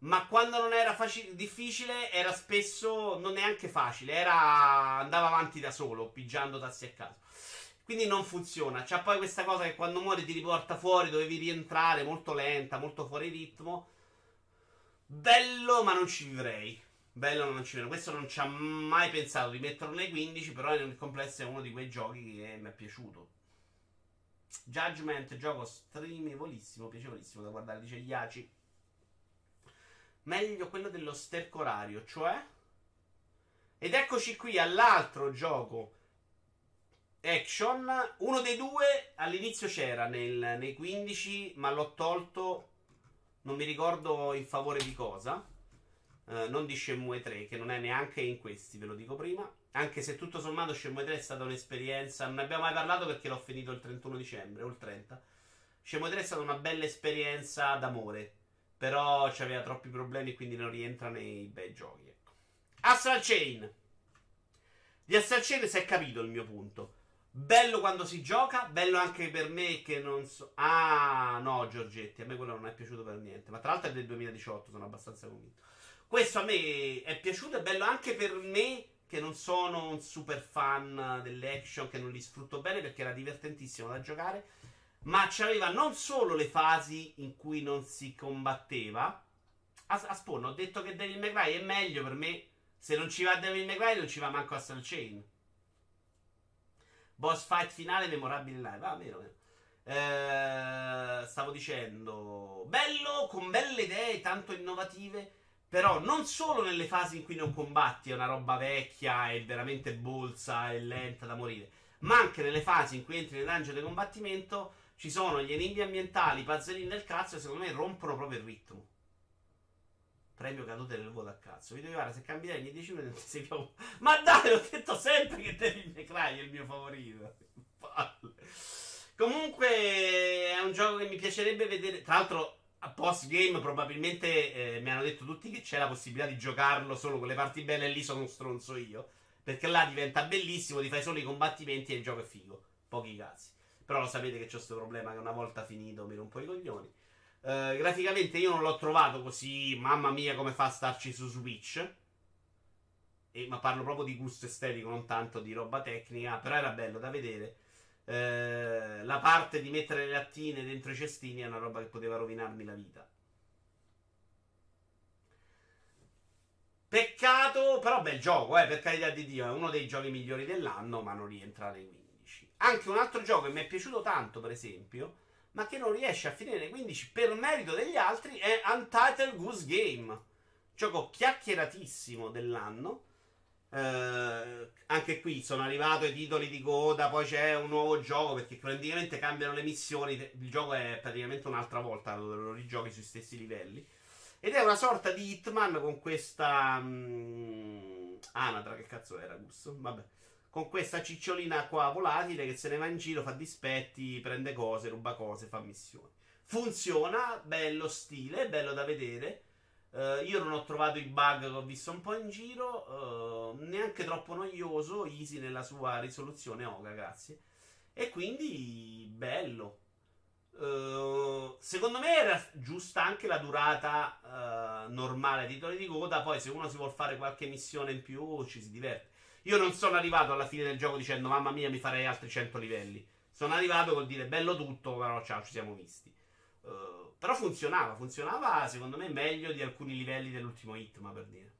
Ma quando non era facile, difficile, era spesso non neanche facile. Era. andava avanti da solo, pigiando tassi a caso. Quindi non funziona. C'ha poi questa cosa che quando muori ti riporta fuori, dovevi rientrare, molto lenta, molto fuori ritmo. Bello, ma non ci vivrei. Bello, ma non ci vivrei. Questo non ci ha mai pensato di metterlo nei 15, però nel complesso è uno di quei giochi che mi è piaciuto. Judgment, gioco streamevolissimo, piacevolissimo da guardare, dice Iaci. Meglio quello dello sterco orario, cioè? Ed eccoci qui all'altro gioco action. Uno dei due all'inizio c'era nel, nei 15, ma l'ho tolto. Non mi ricordo in favore di cosa. Uh, non di Shenmue 3, che non è neanche in questi, ve lo dico prima. Anche se tutto sommato Shenmue 3 è stata un'esperienza. Non ne abbiamo mai parlato perché l'ho finito il 31 dicembre o il 30. Shenmue 3 è stata una bella esperienza d'amore. Però c'aveva troppi problemi, quindi non rientra nei bei giochi. Ecco. Astral Chain. Di Astral Chain si è capito il mio punto. Bello quando si gioca, bello anche per me che non so. Ah, no, Giorgetti, a me quello non è piaciuto per niente. Ma tra l'altro è del 2018, sono abbastanza convinto. Questo a me è piaciuto, è bello anche per me che non sono un super fan delle action, che non li sfrutto bene perché era divertentissimo da giocare ma c'aveva non solo le fasi in cui non si combatteva. A, a Spawn ho detto che Devil May Cry è meglio per me. Se non ci va Devil May Cry non ci va manco Astral Chain. Boss fight finale memorabile live. Ah, vero, vero. Eh, stavo dicendo, bello, con belle idee, tanto innovative. Però non solo nelle fasi in cui non combatti, è una roba vecchia e veramente bolsa e lenta da morire, ma anche nelle fasi in cui entri nel dungeon di combattimento ci sono gli enigmi ambientali, i puzzolini del cazzo e secondo me rompono proprio il ritmo. Premio cadute del voto a cazzo. Vi devo guarda, se cambierai ogni 10 minuti sei più... Ma dai, ho detto sempre che Devil May Cry è il mio favorito. Comunque è un gioco che mi piacerebbe vedere. Tra l'altro, a post game probabilmente eh, mi hanno detto tutti che c'è la possibilità di giocarlo solo con le parti belle e lì sono un stronzo io. Perché là diventa bellissimo, ti fai solo i combattimenti e il gioco è figo. Pochi cazzi. Però lo sapete che c'è questo problema che una volta finito mi rompo i coglioni. Uh, graficamente io non l'ho trovato così, mamma mia, come fa a starci su Switch. E, ma parlo proprio di gusto estetico, non tanto di roba tecnica. Però era bello da vedere. Uh, la parte di mettere le lattine dentro i cestini è una roba che poteva rovinarmi la vita. Peccato, però bel gioco, eh, per carità di Dio, è uno dei giochi migliori dell'anno, ma non rientra nei 15. Anche un altro gioco che mi è piaciuto tanto, per esempio, ma che non riesce a finire nei 15 per merito degli altri, è Untitled Goose Game. Gioco chiacchieratissimo dell'anno. Eh, anche qui sono arrivato ai titoli di coda, poi c'è un nuovo gioco perché praticamente cambiano le missioni. Il gioco è praticamente un'altra volta, lo rigiochi sui stessi livelli. Ed è una sorta di Hitman con questa. Um, anatra, che cazzo era Gus? Vabbè con questa cicciolina qua volatile che se ne va in giro, fa dispetti, prende cose, ruba cose, fa missioni. Funziona, bello stile, bello da vedere. Uh, io non ho trovato i bug che ho visto un po' in giro, uh, neanche troppo noioso, easy nella sua risoluzione, Oga, grazie. E quindi bello. Uh, secondo me era giusta anche la durata normale di titoli di coda, poi se uno si vuole fare qualche missione in più ci si diverte. Io non sono arrivato alla fine del gioco dicendo mamma mia mi farei altri 100 livelli. Sono arrivato col dire bello tutto, però ciao, ci siamo visti. Uh, però funzionava, funzionava secondo me meglio di alcuni livelli dell'ultimo Hitman per dire.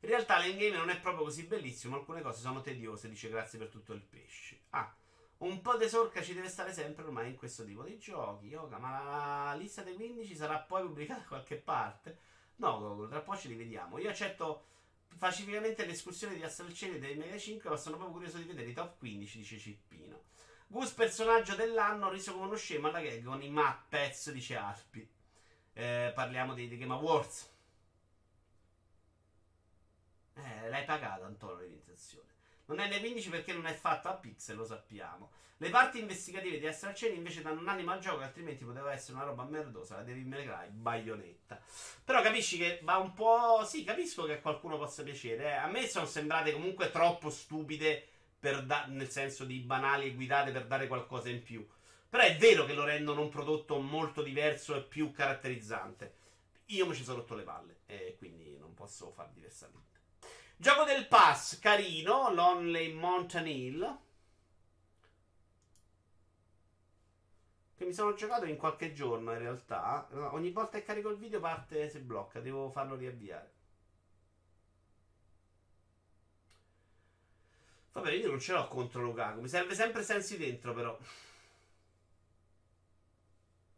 In realtà l'endgame non è proprio così bellissimo, alcune cose sono tediose, dice grazie per tutto il pesce. Ah, un po' di sorca ci deve stare sempre ormai in questo tipo di giochi. Yoga, ma la lista dei 15 sarà poi pubblicata da qualche parte? No, tra poco ci rivediamo. Io accetto pacificamente le escursioni di Astral Chain e del Mega 5, ma sono proprio curioso di vedere i top 15, dice Cippino. Gus personaggio dell'anno reso come uno scemo alla gag con i Muppets, dice Arpi. Eh, parliamo di, di Game Awards. Eh, l'hai pagato Antonio l'iniziazione. Non è nei 15 perché non è fatto a pixel, lo sappiamo. Le parti investigative di Astral Chain invece danno un animo al gioco, altrimenti poteva essere una roba merdosa. La devi May baionetta. Però capisci che va un po'. Sì, capisco che a qualcuno possa piacere. Eh. A me sono sembrate comunque troppo stupide, da... nel senso di banali e guidate per dare qualcosa in più. Però è vero che lo rendono un prodotto molto diverso e più caratterizzante. Io mi ci sono rotto le palle e quindi non posso far diversamente. Gioco del pass, carino, Lonely Mountain Hill. Che mi sono giocato in qualche giorno in realtà. Ogni volta che carico il video parte si blocca, devo farlo riavviare. Vabbè, io non ce l'ho contro Lukaku. Mi serve sempre sensi dentro, però.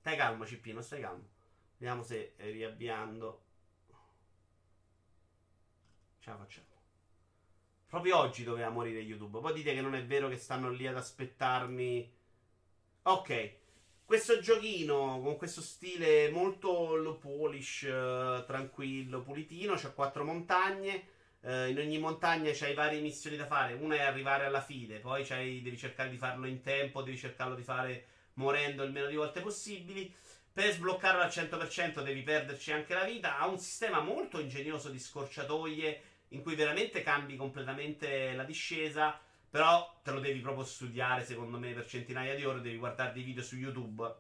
Stai calmo, Cippino, stai calmo. Vediamo se riavviando. Ce la facciamo. Proprio oggi doveva morire YouTube. Poi dite che non è vero che stanno lì ad aspettarmi. Ok. Questo giochino con questo stile molto low polish, uh, tranquillo, pulitino. C'ha quattro montagne. Uh, in ogni montagna c'hai varie missioni da fare. Una è arrivare alla fine, poi devi cercare di farlo in tempo, devi cercarlo di fare morendo il meno di volte possibili. Per sbloccarlo al 100% devi perderci anche la vita. Ha un sistema molto ingegnoso di scorciatoie in cui veramente cambi completamente la discesa. Però te lo devi proprio studiare, secondo me, per centinaia di ore. Devi guardare dei video su YouTube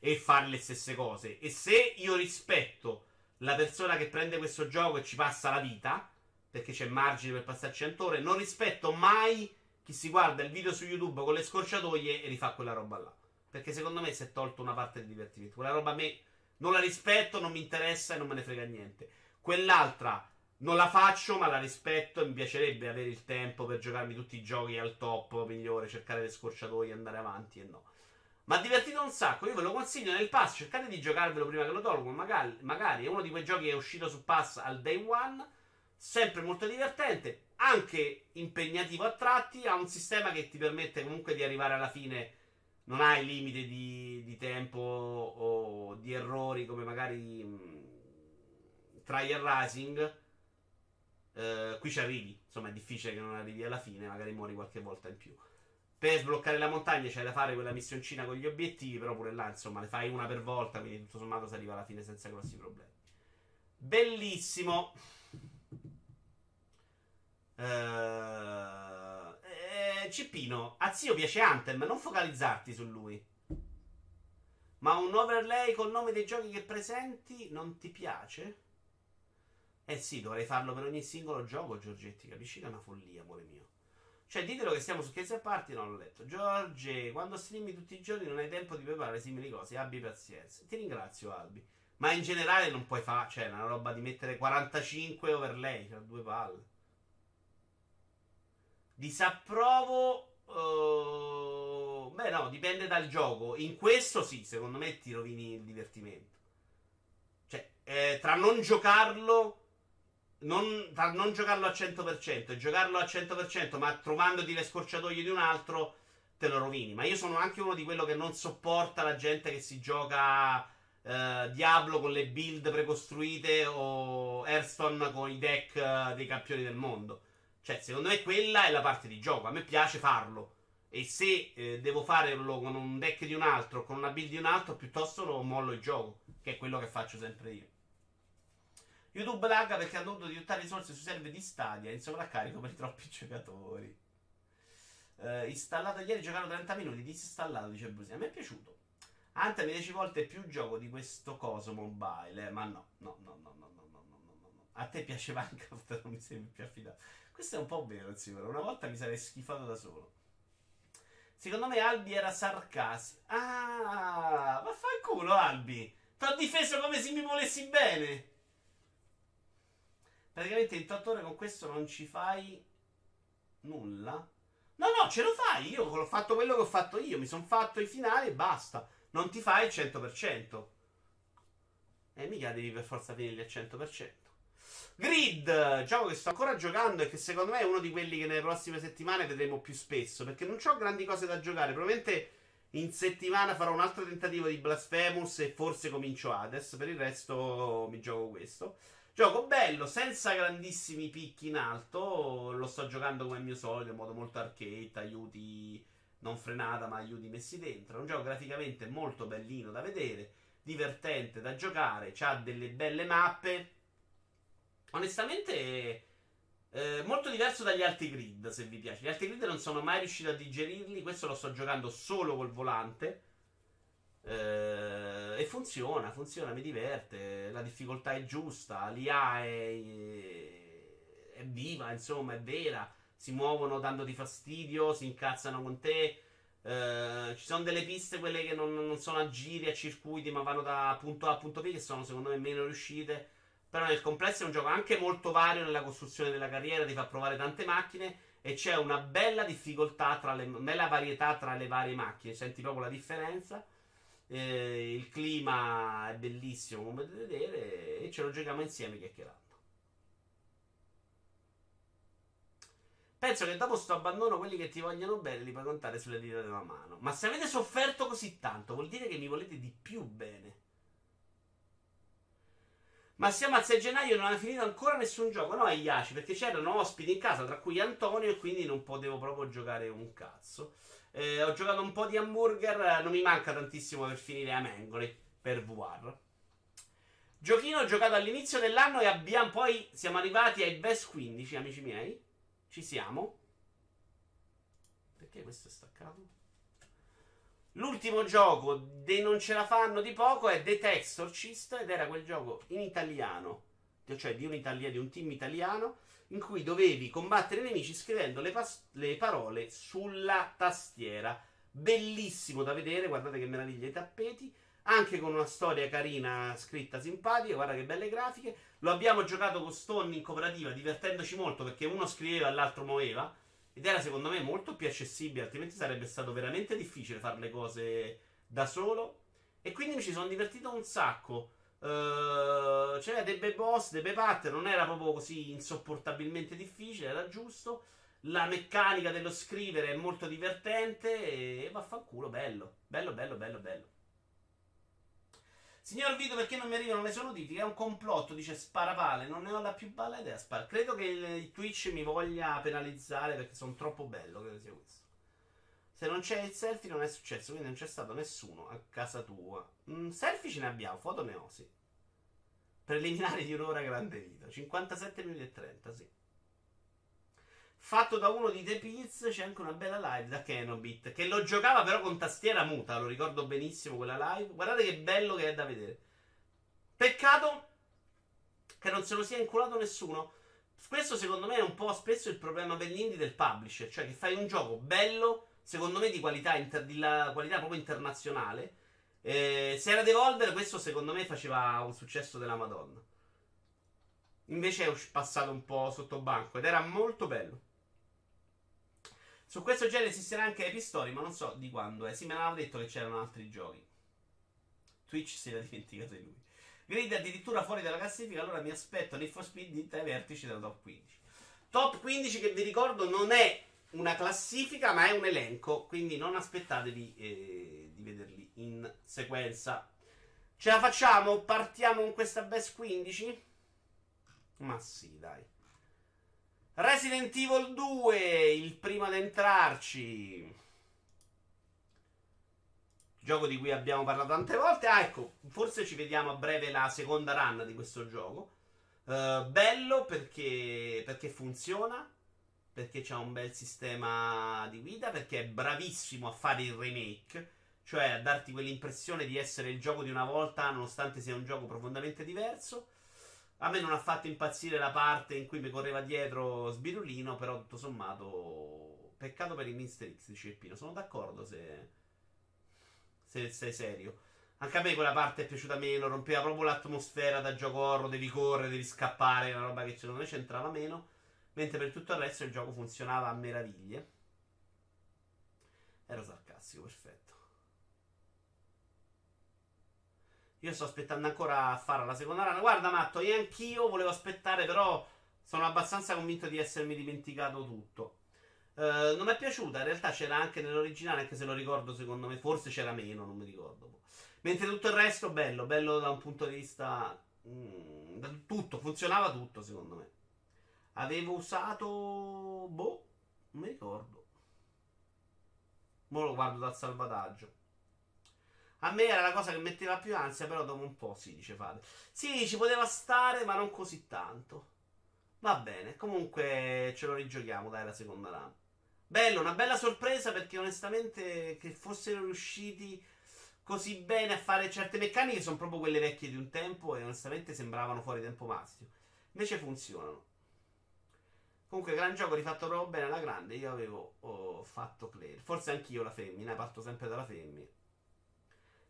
e fare le stesse cose. E se io rispetto la persona che prende questo gioco e ci passa la vita, perché c'è margine per passare 100 ore, non rispetto mai chi si guarda il video su YouTube con le scorciatoie e rifà quella roba là. Perché secondo me si è tolto una parte del divertimento. Quella roba a me non la rispetto, non mi interessa e non me ne frega niente. Quell'altra non la faccio, ma la rispetto e mi piacerebbe avere il tempo per giocarmi tutti i giochi al top migliore, cercare le scorciatoie, andare avanti e no. Ma divertito un sacco, io ve lo consiglio nel pass, cercate di giocarvelo prima che lo tolgo, magari, magari è uno di quei giochi che è uscito su pass al day one, sempre molto divertente, anche impegnativo a tratti, ha un sistema che ti permette comunque di arrivare alla fine, non hai limite di, di tempo o di errori come magari mh, Trial Rising Uh, qui ci arrivi, insomma è difficile che non arrivi alla fine, magari muori qualche volta in più. Per sbloccare la montagna c'è da fare quella missioncina con gli obiettivi, però pure là insomma le fai una per volta, quindi tutto sommato si arriva alla fine senza grossi problemi. Bellissimo. Uh, eh, Cippino, a zio piace Anthem, non focalizzarti su lui. Ma un overlay col nome dei giochi che presenti non ti piace? Eh sì, dovrei farlo per ogni singolo gioco, Giorgetti. Capisci che è una follia, amore mio. Cioè, ditelo che stiamo su Chiesa a Party, non l'ho letto. Giorge, quando streami tutti i giorni non hai tempo di preparare simili cose. Abbi pazienza. Ti ringrazio, Albi. Ma in generale non puoi fare. Cioè, una roba di mettere 45 overlay, cioè due palle. Disapprovo. Uh... Beh, no, dipende dal gioco. In questo sì, secondo me ti rovini il divertimento. Cioè, eh, tra non giocarlo non, non giocarlo al 100% e giocarlo al 100% ma trovandoti le scorciatoie di un altro te lo rovini. Ma io sono anche uno di quello che non sopporta la gente che si gioca eh, Diablo con le build precostruite o Hearthstone con i deck eh, dei campioni del mondo. Cioè, secondo me quella è la parte di gioco. A me piace farlo. E se eh, devo farlo con un deck di un altro, con una build di un altro, piuttosto lo mollo il gioco, che è quello che faccio sempre io. YouTube lagga perché ha dovuto dirottare risorse sui server di Stadia in sovraccarico per i troppi giocatori. Uh, installato ieri, giocato 30 minuti, disinstallato, dice Brusi. A me è piaciuto. Anthem 10 volte più gioco di questo coso mobile, eh, ma no, no, no, no, no, no, no, no, no. A te piace Minecraft, non mi sembri più affidato. Questo è un po' vero, sicuro. Una volta mi sarei schifato da solo. Secondo me Albi era sarcastico. Ah, vaffanculo Albi. T'ho difeso come se mi volessi bene. Praticamente in 8 ore con questo non ci fai nulla. No, no, ce lo fai. Io ho fatto quello che ho fatto io. Mi sono fatto i finali e basta. Non ti fai il 100%. E mica devi per forza finirli al 100%. Grid, gioco che sto ancora giocando e che secondo me è uno di quelli che nelle prossime settimane vedremo più spesso. Perché non ho grandi cose da giocare. Probabilmente in settimana farò un altro tentativo di Blasphemous e forse comincio Hades. Per il resto mi gioco questo. Gioco bello, senza grandissimi picchi in alto. Lo sto giocando come mio solito, in modo molto arcade, aiuti non frenata, ma aiuti messi dentro. È un gioco graficamente molto bellino da vedere, divertente da giocare, ha delle belle mappe. Onestamente Eh, molto diverso dagli altri grid, se vi piace. Gli altri grid non sono mai riuscito a digerirli. Questo lo sto giocando solo col volante. Eh, e funziona, funziona, mi diverte. La difficoltà è giusta. L'IA è, è viva, insomma, è vera. Si muovono dandoti fastidio, si incazzano con te. Eh, ci sono delle piste, quelle che non, non, sono a giri, a circuiti, ma vanno da punto A a punto B, che sono secondo me meno riuscite. Però nel complesso è un gioco anche molto vario nella costruzione della carriera, ti fa provare tante macchine e c'è una bella difficoltà tra le bella varietà tra le varie macchine, senti proprio la differenza. Eh, il clima è bellissimo come potete vedere e ce lo giochiamo insieme chiacchierando. Penso che dopo sto abbandono quelli che ti vogliono bene li puoi contare sulle dita della mano. Ma se avete sofferto così tanto, vuol dire che mi volete di più bene. Ma siamo al 6 gennaio e non ha finito ancora nessun gioco. No, Iaci, perché c'erano ospiti in casa, tra cui Antonio, e quindi non potevo proprio giocare un cazzo. Eh, ho giocato un po' di hamburger, non mi manca tantissimo per finire a Mengoli per VR. Giochino ho giocato all'inizio dell'anno e abbiamo poi siamo arrivati ai best 15, amici miei. Ci siamo. Perché questo è staccato? L'ultimo gioco dei non ce la fanno di poco è The Textorcist ed era quel gioco in italiano, cioè di un, italia, di un team italiano, in cui dovevi combattere i nemici scrivendo le, pas- le parole sulla tastiera. Bellissimo da vedere, guardate che meraviglia i tappeti anche con una storia carina, scritta simpatica, guarda che belle grafiche. Lo abbiamo giocato con Stone in cooperativa, divertendoci molto perché uno scriveva e l'altro muoveva. Ed era secondo me molto più accessibile, altrimenti sarebbe stato veramente difficile fare le cose da solo. E quindi mi ci sono divertito un sacco. Uh, c'era dei bei boss, dei bei pattern, non era proprio così insopportabilmente difficile, era giusto. La meccanica dello scrivere è molto divertente e vaffanculo, bello, bello, bello, bello, bello. Signor Vito, perché non mi arrivano le sue notifiche? È un complotto, dice sparapale. Non ne ho la più bella idea. Spara. Credo che il Twitch mi voglia penalizzare perché sono troppo bello. Credo sia questo. Se non c'è il selfie non è successo, quindi non c'è stato nessuno a casa tua. Mm, selfie ce ne abbiamo, foto ne ho, sì. Preliminari di un'ora grande vita. 57 minuti e 30, sì fatto da uno di The Pills. C'è anche una bella live da Kenobit. Che lo giocava però con tastiera muta. Lo ricordo benissimo quella live. Guardate che bello che è da vedere. Peccato che non se lo sia inculato nessuno. Questo secondo me è un po' spesso il problema per gli indie del publisher. Cioè che fai un gioco bello, secondo me di qualità, inter- di qualità proprio internazionale. Eh, se era Devolver, questo secondo me faceva un successo della Madonna. Invece è passato un po' sotto banco ed era molto bello. Su questo genere esisterà anche Epic Story, ma non so di quando è. Sì, me l'aveva detto che c'erano altri giochi. Twitch si era dimenticato di lui. Grid addirittura fuori dalla classifica, allora mi aspetto Need for Speed ai vertici della top 15. Top 15 che vi ricordo non è una classifica, ma è un elenco, quindi non aspettatevi eh, di vederli in sequenza. Ce la facciamo? Partiamo con questa best 15? Ma sì, dai. Resident Evil 2, il primo ad entrarci. Gioco di cui abbiamo parlato tante volte. Ah, ecco, forse ci vediamo a breve la seconda run di questo gioco. Uh, bello perché, perché funziona, perché c'ha un bel sistema di guida, perché è bravissimo a fare il remake, cioè a darti quell'impressione di essere il gioco di una volta, nonostante sia un gioco profondamente diverso. A me non ha fatto impazzire la parte in cui mi correva dietro Sbirulino, però tutto sommato peccato per il Mister X di Ceppino. Sono d'accordo se, se sei serio. Anche a me quella parte è piaciuta meno, rompeva proprio l'atmosfera da gioco horror, devi correre, devi scappare, una roba che secondo me c'entrava meno. Mentre per tutto il resto il gioco funzionava a meraviglie. Ero sarcastico, perfetto. Io sto aspettando ancora a fare la seconda run. Guarda, Matto, io anch'io volevo aspettare, però sono abbastanza convinto di essermi dimenticato tutto. Uh, non mi è piaciuta, in realtà c'era anche nell'originale, anche se lo ricordo secondo me, forse c'era meno, non mi ricordo. Mentre tutto il resto, bello, bello da un punto di vista... Mm, tutto, funzionava tutto secondo me. Avevo usato... Boh, non mi ricordo. Ora lo guardo dal salvataggio. A me era la cosa che metteva più ansia, però dopo un po' sì, dice Fate. Sì, ci poteva stare, ma non così tanto. Va bene, comunque ce lo rigiochiamo, dai, la seconda run. Bello, una bella sorpresa perché onestamente che fossero riusciti così bene a fare certe meccaniche sono proprio quelle vecchie di un tempo e onestamente sembravano fuori tempo massimo. Invece funzionano. Comunque, gran gioco rifatto proprio bene alla grande. Io avevo oh, fatto Claire. Forse anch'io la femmina, parto sempre dalla femmina.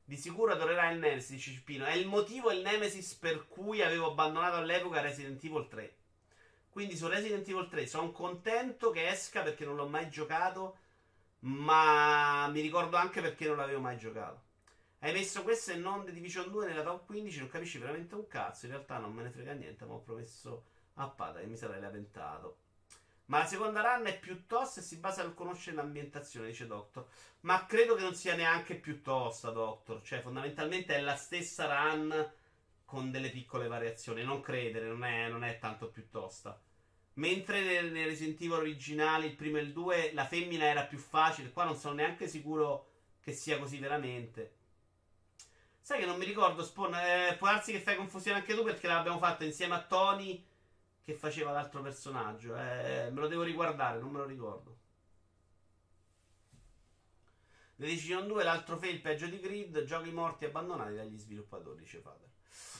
Di sicuro adorerai il Nemesis, Cipino. È il motivo, il Nemesis per cui avevo abbandonato all'epoca Resident Evil 3. Quindi su Resident Evil 3 sono contento che esca perché non l'ho mai giocato. Ma mi ricordo anche perché non l'avevo mai giocato. Hai messo questo e non The Division 2 nella top 15, non capisci veramente un cazzo. In realtà non me ne frega niente, ma ho promesso a Pada che mi sarei lamentato. Ma la seconda run è più tosta e si basa sul conoscere l'ambientazione, dice Doctor. Ma credo che non sia neanche più tosta, Doctor. Cioè, fondamentalmente è la stessa run con delle piccole variazioni. Non credere, non è, non è tanto più tosta. Mentre nel, nel Resident Evil originali, il primo e il 2, la femmina era più facile. Qua non sono neanche sicuro che sia così veramente. Sai che non mi ricordo, Spawn. Eh, può darsi che fai confusione anche tu perché l'abbiamo fatto insieme a Tony che faceva l'altro personaggio. Eh, me lo devo riguardare, non me lo ricordo. The Decision 2, l'altro fail peggio di Grid, giochi morti abbandonati dagli sviluppatori, dice Fader.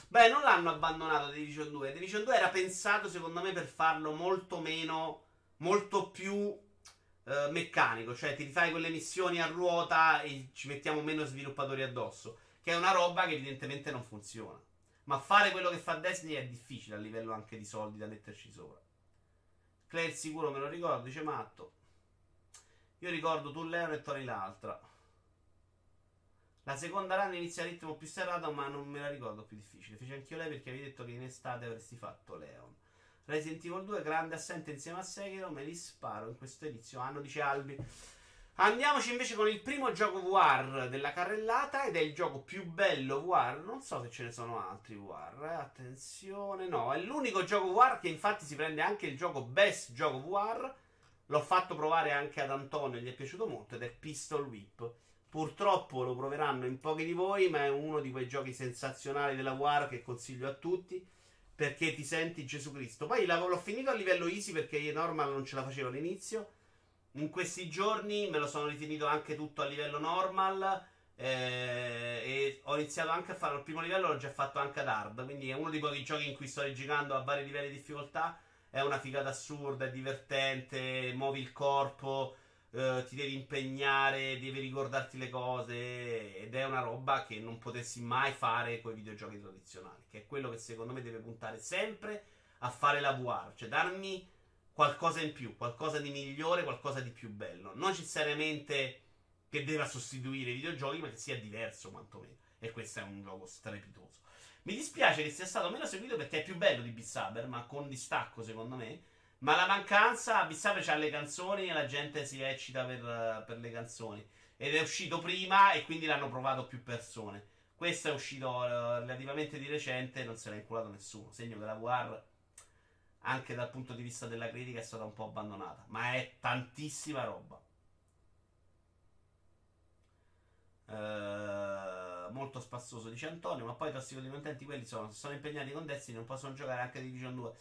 Beh, non l'hanno abbandonato The Division 2. The Division 2 era pensato, secondo me, per farlo molto meno, molto più eh, meccanico. Cioè, ti rifai quelle missioni a ruota e ci mettiamo meno sviluppatori addosso. Che è una roba che evidentemente non funziona. Ma fare quello che fa Destiny è difficile a livello anche di soldi da metterci sopra. Claire sicuro me lo ricordo, dice Matto. Io ricordo tu Leon e Tori l'altra. La seconda run inizia a ritmo più serrato, ma non me la ricordo più difficile. Fece anch'io lei perché avevi detto che in estate avresti fatto Leon. Resident Evil 2, grande assente insieme a Sekiro, me li sparo in questo inizio anno, dice Albi. Andiamoci invece con il primo gioco VR della carrellata ed è il gioco più bello VR. Non so se ce ne sono altri VR. Eh? Attenzione, no, è l'unico gioco VR che infatti si prende anche il gioco best gioco VR. L'ho fatto provare anche ad Antonio, gli è piaciuto molto ed è Pistol Whip. Purtroppo lo proveranno in pochi di voi, ma è uno di quei giochi sensazionali della VR che consiglio a tutti perché ti senti Gesù Cristo. Poi l'ho finito a livello easy perché normal non ce la facevo all'inizio in questi giorni me lo sono rifinito anche tutto a livello normal. Eh, e ho iniziato anche a fare il primo livello, l'ho già fatto anche ad hard. Quindi è uno di quei giochi in cui sto giocando a vari livelli di difficoltà. È una figata assurda, è divertente, muovi il corpo, eh, ti devi impegnare, devi ricordarti le cose. Ed è una roba che non potessi mai fare con i videogiochi tradizionali. Che è quello che secondo me deve puntare sempre a fare la VR, cioè darmi qualcosa in più, qualcosa di migliore, qualcosa di più bello. Non necessariamente che debba sostituire i videogiochi, ma che sia diverso quantomeno. E questo è un gioco strepitoso. Mi dispiace che sia stato meno seguito perché è più bello di Beat Saber, ma con distacco secondo me. Ma la mancanza, Beat Saber c'ha le canzoni e la gente si eccita per, per le canzoni. Ed è uscito prima e quindi l'hanno provato più persone. Questo è uscito uh, relativamente di recente e non se l'ha inculato nessuno. Segno che la VR anche dal punto di vista della critica è stata un po' abbandonata, ma è tantissima roba. Uh, molto spassoso, dice Antonio. Ma poi i tossico contenti quelli sono. Se sono impegnati con Destiny, non possono giocare anche Division 2.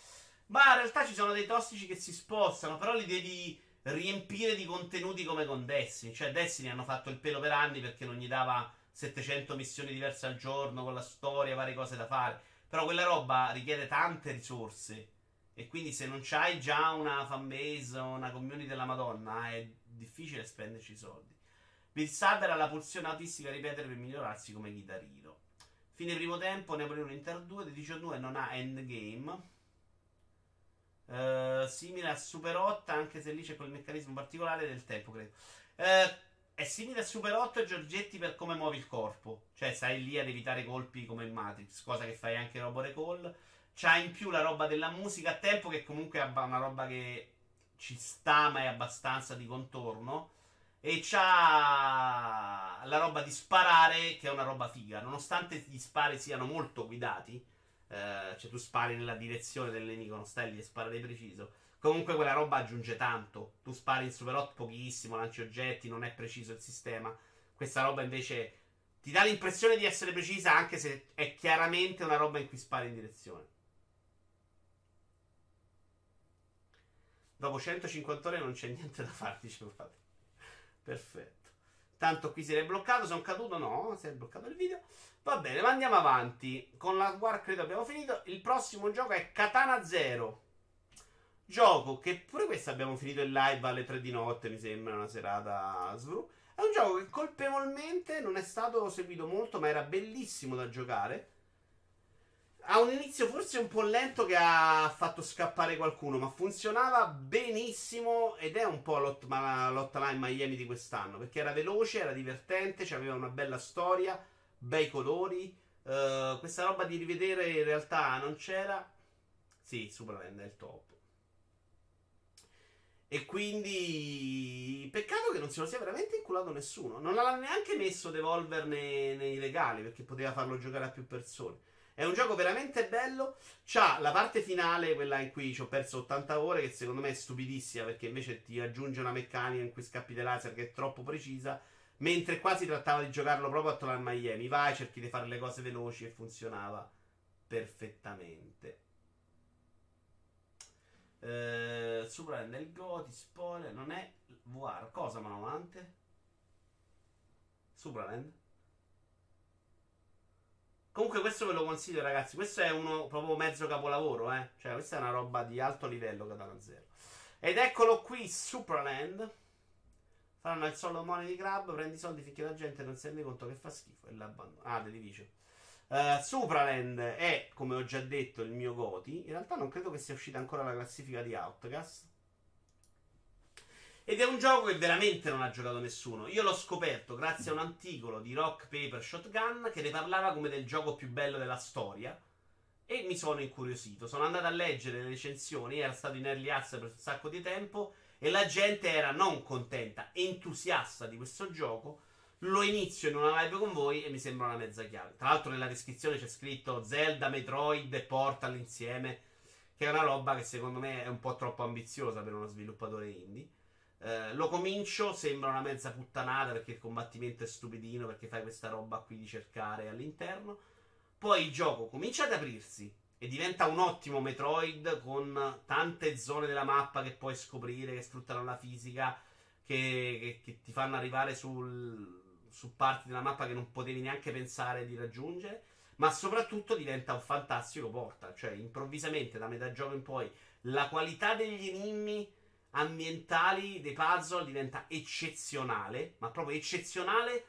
Ma in realtà ci sono dei tossici che si spostano. Però li devi riempire di contenuti come con Destiny. Cioè, Destiny hanno fatto il pelo per anni perché non gli dava 700 missioni diverse al giorno con la storia, varie cose da fare. Però quella roba richiede tante risorse. E quindi se non c'hai già una fanbase o una community della Madonna, è difficile spenderci i soldi. Bill ha la pulsione autistica a ripetere per migliorarsi come chitarrino. Fine primo tempo, Napoli 1 Inter 2, The 19 non ha endgame. Uh, simile a Super 8, anche se lì c'è quel meccanismo particolare del tempo, credo. Uh, è simile a Super 8 e Giorgetti per come muovi il corpo. Cioè, stai lì ad evitare colpi come in Matrix, cosa che fai anche in Robo Recall. C'ha in più la roba della musica a tempo, che comunque è una roba che ci sta, ma è abbastanza di contorno. E c'ha la roba di sparare, che è una roba figa. Nonostante gli spari siano molto guidati, eh, cioè tu spari nella direzione del nemico, non stai lì e sparare preciso. Comunque quella roba aggiunge tanto. Tu spari in Super 8 pochissimo, lanci oggetti, non è preciso il sistema. Questa roba invece ti dà l'impressione di essere precisa, anche se è chiaramente una roba in cui spari in direzione. Dopo 150 ore non c'è niente da fare, dice Perfetto. Tanto qui si è bloccato, sono caduto? No, si è bloccato il video. Va bene, ma andiamo avanti. Con la War credo abbiamo finito. Il prossimo gioco è Katana Zero. Gioco che pure questo abbiamo finito in live alle 3 di notte, mi sembra, una serata svru. È un gioco che colpevolmente non è stato seguito molto, ma era bellissimo da giocare. Ha un inizio forse un po' lento che ha fatto scappare qualcuno, ma funzionava benissimo ed è un po' l'hotline Miami di quest'anno, perché era veloce, era divertente, aveva una bella storia, bei colori. Uh, questa roba di rivedere in realtà non c'era. Sì, Superland è il top. E quindi. Peccato che non se lo sia veramente inculato nessuno. Non l'ha neanche messo Devolver nei, nei regali perché poteva farlo giocare a più persone. È un gioco veramente bello. C'ha la parte finale, quella in cui ci ho perso 80 ore, che secondo me è stupidissima perché invece ti aggiunge una meccanica in cui scappi dei laser che è troppo precisa. Mentre qua si trattava di giocarlo proprio a Tolar Miami. Vai, cerchi di fare le cose veloci e funzionava perfettamente. Eh, Supra nel Goti, spoiler, non è VR. Cosa, Manovante? Supraland? Comunque questo ve lo consiglio ragazzi, questo è uno proprio mezzo capolavoro, eh. Cioè questa è una roba di alto livello Katana Zero. Ed eccolo qui, Supraland. Faranno il solo money di Crab, prendi i soldi finché la gente non si rende conto che fa schifo e l'abbandono. Ah, The Division. Uh, Supraland è, come ho già detto, il mio Goti. In realtà non credo che sia uscita ancora la classifica di Outcast. Ed è un gioco che veramente non ha giocato nessuno. Io l'ho scoperto grazie a un articolo di Rock Paper Shotgun che ne parlava come del gioco più bello della storia. E mi sono incuriosito. Sono andato a leggere le recensioni, era stato in early access per un sacco di tempo. E la gente era non contenta, entusiasta di questo gioco. Lo inizio in una live con voi e mi sembra una mezza chiave. Tra l'altro, nella descrizione c'è scritto Zelda, Metroid e Portal insieme. Che è una roba che secondo me è un po' troppo ambiziosa per uno sviluppatore indie. Eh, lo comincio, sembra una mezza puttanata perché il combattimento è stupidino perché fai questa roba qui di cercare all'interno. Poi il gioco comincia ad aprirsi e diventa un ottimo Metroid con tante zone della mappa che puoi scoprire, che sfruttano la fisica, che, che, che ti fanno arrivare sul, su parti della mappa che non potevi neanche pensare di raggiungere. Ma soprattutto diventa un fantastico portal. Cioè, improvvisamente, da metà gioco in poi, la qualità degli enigmi ambientali dei puzzle diventa eccezionale, ma proprio eccezionale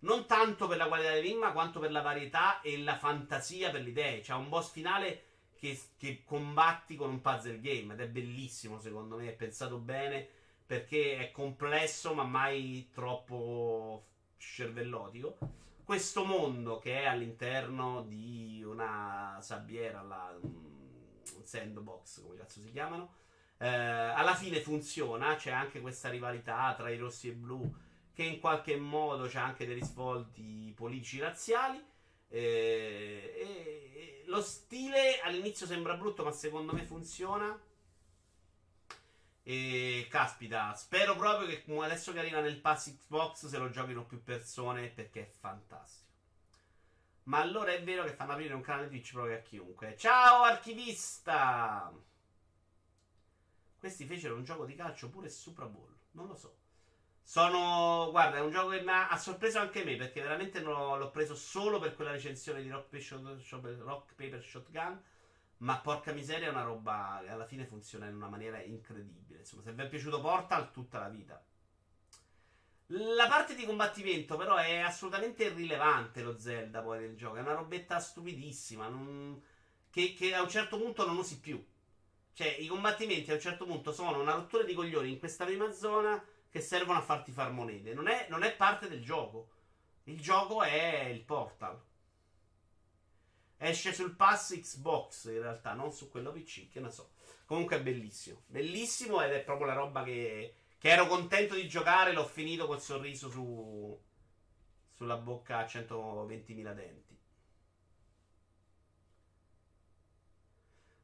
non tanto per la qualità dell'enigma quanto per la varietà e la fantasia per le idee. C'è un boss finale che, che, combatti con un puzzle game ed è bellissimo secondo me, è pensato bene perché è complesso ma mai troppo cervellotico. Questo mondo che è all'interno di una sabbiera, la, un sandbox come cazzo si chiamano, eh, alla fine funziona, c'è anche questa rivalità tra i rossi e i blu che in qualche modo c'è anche dei risvolti politici razziali. Eh, lo stile all'inizio sembra brutto, ma secondo me funziona. E caspita, spero proprio che adesso che arriva nel pass Xbox se lo giochino più persone perché è fantastico. Ma allora è vero che fanno aprire un canale Twitch proprio a chiunque. Ciao archivista! Questi fecero un gioco di calcio pure Super Bowl. Non lo so. Sono. Guarda, è un gioco che mi ha, ha sorpreso anche me. Perché veramente l'ho, l'ho preso solo per quella recensione di Rock Paper, Rock Paper Shotgun. Ma porca miseria, è una roba che alla fine funziona in una maniera incredibile. Insomma, se vi è piaciuto Portal, tutta la vita. La parte di combattimento, però, è assolutamente irrilevante. Lo Zelda poi del gioco. È una robetta stupidissima. Non... Che, che a un certo punto non usi più. Cioè, i combattimenti a un certo punto sono una rottura di coglioni in questa prima zona che servono a farti far monete. Non è, non è parte del gioco. Il gioco è il portal. Esce sul pass Xbox in realtà, non su quello PC, che ne so. Comunque è bellissimo. Bellissimo ed è proprio la roba che, che ero contento di giocare. L'ho finito col sorriso su, sulla bocca a 120.000 denti.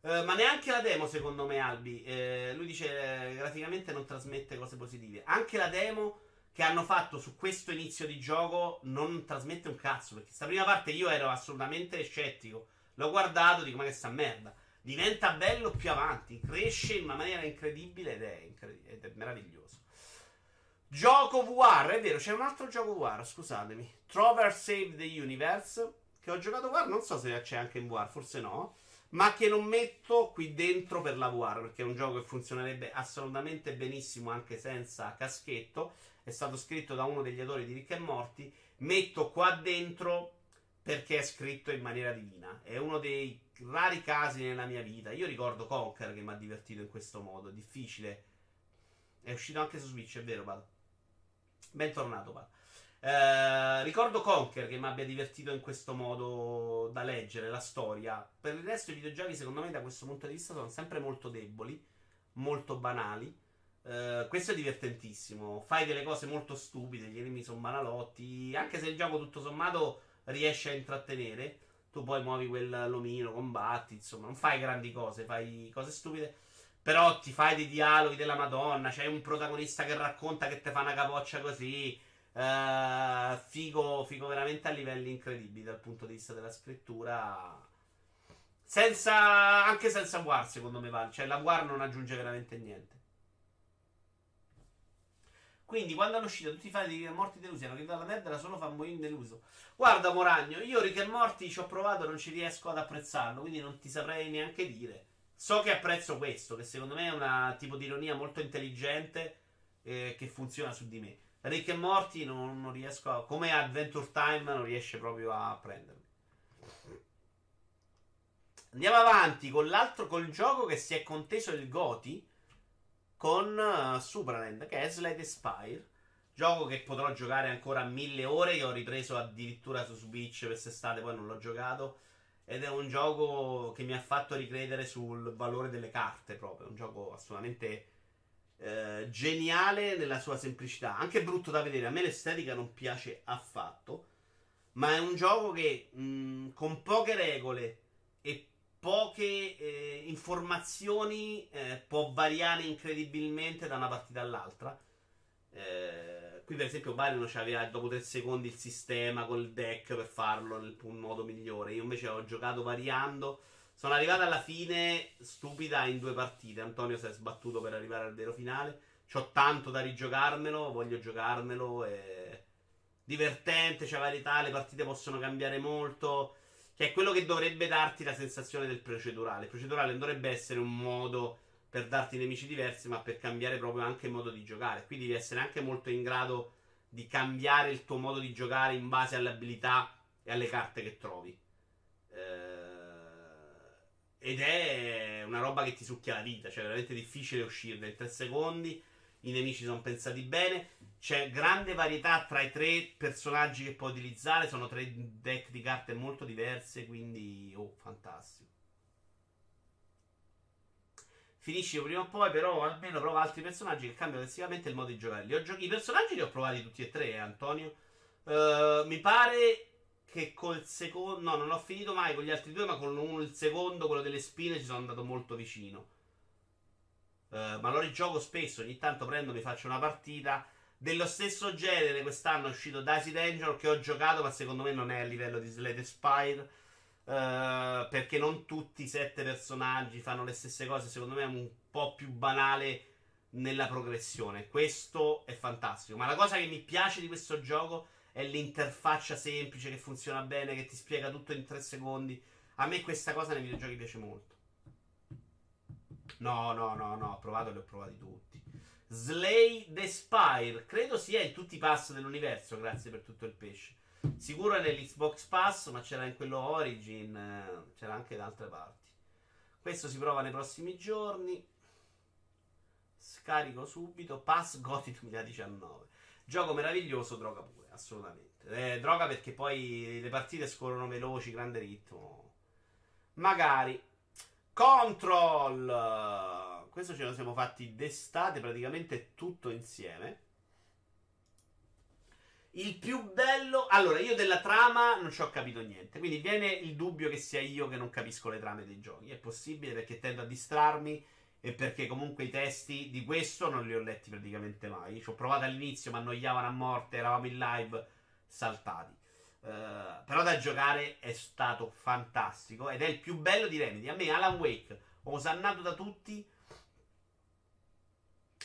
Uh, ma neanche la demo, secondo me, Albi. Eh, lui dice eh, graficamente non trasmette cose positive. Anche la demo che hanno fatto su questo inizio di gioco non trasmette un cazzo. Perché questa prima parte io ero assolutamente scettico. L'ho guardato, dico, ma che sta merda. diventa bello più avanti, cresce in una maniera incredibile ed è, incredib- ed è meraviglioso. Gioco VR, è vero, c'è un altro gioco VR, scusatemi. Trover Save the Universe, che ho giocato VR, non so se c'è anche in VR, forse no, ma che non metto qui dentro per la VR, perché è un gioco che funzionerebbe assolutamente benissimo anche senza caschetto. È stato scritto da uno degli autori di Rick e Morty. Metto qua dentro perché è scritto in maniera divina. È uno dei rari casi nella mia vita. Io ricordo Conker che mi ha divertito in questo modo. Difficile. È uscito anche su Switch, è vero, Pal. Bentornato, Pal. Eh, ricordo Conker che mi abbia divertito in questo modo da leggere la storia. Per il resto, i videogiochi, secondo me, da questo punto di vista, sono sempre molto deboli, molto banali. Uh, questo è divertentissimo. Fai delle cose molto stupide, gli enemi sono banalotti. Anche se il gioco, tutto sommato, riesce a intrattenere. Tu poi muovi quell'omino, combatti, insomma, non fai grandi cose, fai cose stupide. Però ti fai dei dialoghi della Madonna. C'è un protagonista che racconta che te fa una capoccia così. Uh, figo, figo veramente a livelli incredibili dal punto di vista della scrittura. Senza, anche senza War, secondo me vale. Cioè, la War non aggiunge veramente niente. Quindi, quando hanno uscito tutti i file di Morti delusi hanno chiuso la merda, era solo fanboy deluso. Guarda, Moragno, io Rick e Morti ci ho provato, non ci riesco ad apprezzarlo, quindi non ti saprei neanche dire. So che apprezzo questo, che secondo me è un tipo di ironia molto intelligente eh, che funziona su di me. Rick e Morti non, non riesco a. Come Adventure Time non riesce proprio a prendermi. Andiamo avanti con l'altro, col gioco che si è conteso il Goti con uh, Superland, che è Slade Spire. Gioco che potrò giocare ancora mille ore. Io ho ripreso addirittura su Switch quest'estate, poi non l'ho giocato. Ed è un gioco che mi ha fatto ricredere sul valore delle carte proprio. Un gioco assolutamente eh, geniale nella sua semplicità. Anche brutto da vedere. A me l'estetica non piace affatto. Ma è un gioco che mh, con poche regole e poche eh, informazioni eh, può variare incredibilmente da una partita all'altra. Eh, qui, per esempio, Barino aveva dopo 3 secondi il sistema col deck per farlo nel modo migliore. Io invece ho giocato variando. Sono arrivato alla fine stupida in due partite. Antonio si è sbattuto per arrivare al vero finale. C'ho tanto da rigiocarmelo, voglio giocarmelo. È divertente, c'è varietà, le partite possono cambiare molto. Che è quello che dovrebbe darti la sensazione del procedurale. Il procedurale non dovrebbe essere un modo per darti nemici diversi, ma per cambiare proprio anche il modo di giocare. Quindi devi essere anche molto in grado di cambiare il tuo modo di giocare in base alle abilità e alle carte che trovi. Eh, ed è una roba che ti succhia la vita, cioè è veramente difficile uscirne in tre secondi. I nemici sono pensati bene. C'è grande varietà tra i tre personaggi che puoi utilizzare. Sono tre deck di carte molto diverse. Quindi, oh, fantastico. Finisci prima o poi, però almeno prova altri personaggi che cambiano drasticamente il modo di giocare. Gio- I personaggi li ho provati tutti e tre, eh, Antonio. Uh, mi pare che col secondo. No, non ho finito mai con gli altri due, ma con uno, il secondo, quello delle spine, ci sono andato molto vicino. Uh, ma lo rigioco spesso, ogni tanto prendo, mi faccio una partita. Dello stesso genere, quest'anno è uscito Daisy Danger che ho giocato, ma secondo me non è a livello di Slade Spire. Uh, perché non tutti i sette personaggi fanno le stesse cose. Secondo me è un po' più banale nella progressione. Questo è fantastico. Ma la cosa che mi piace di questo gioco è l'interfaccia semplice che funziona bene, che ti spiega tutto in tre secondi. A me questa cosa nei videogiochi piace molto. No, no, no, no, ho provato li ho provati tutti. Slay the Spire, credo sia in tutti i pass dell'universo, grazie per tutto il pesce. Sicuro è nell'Xbox Pass, ma c'era in quello Origin, eh, c'era anche da altre parti. Questo si prova nei prossimi giorni. Scarico subito. Pass Goti 2019. Gioco meraviglioso, droga pure, assolutamente. Eh, droga perché poi le partite scorrono veloci, grande ritmo. Magari. Control! Questo ce lo siamo fatti d'estate, praticamente tutto insieme. Il più bello. Allora, io della trama non ci ho capito niente. Quindi viene il dubbio che sia io che non capisco le trame dei giochi. È possibile perché tendo a distrarmi e perché comunque i testi di questo non li ho letti praticamente mai. Ci ho provato all'inizio, mi annoiavano a morte, eravamo in live, saltati. Uh, però da giocare è stato fantastico ed è il più bello di Remedy. A me Alan Wake, osannato da tutti,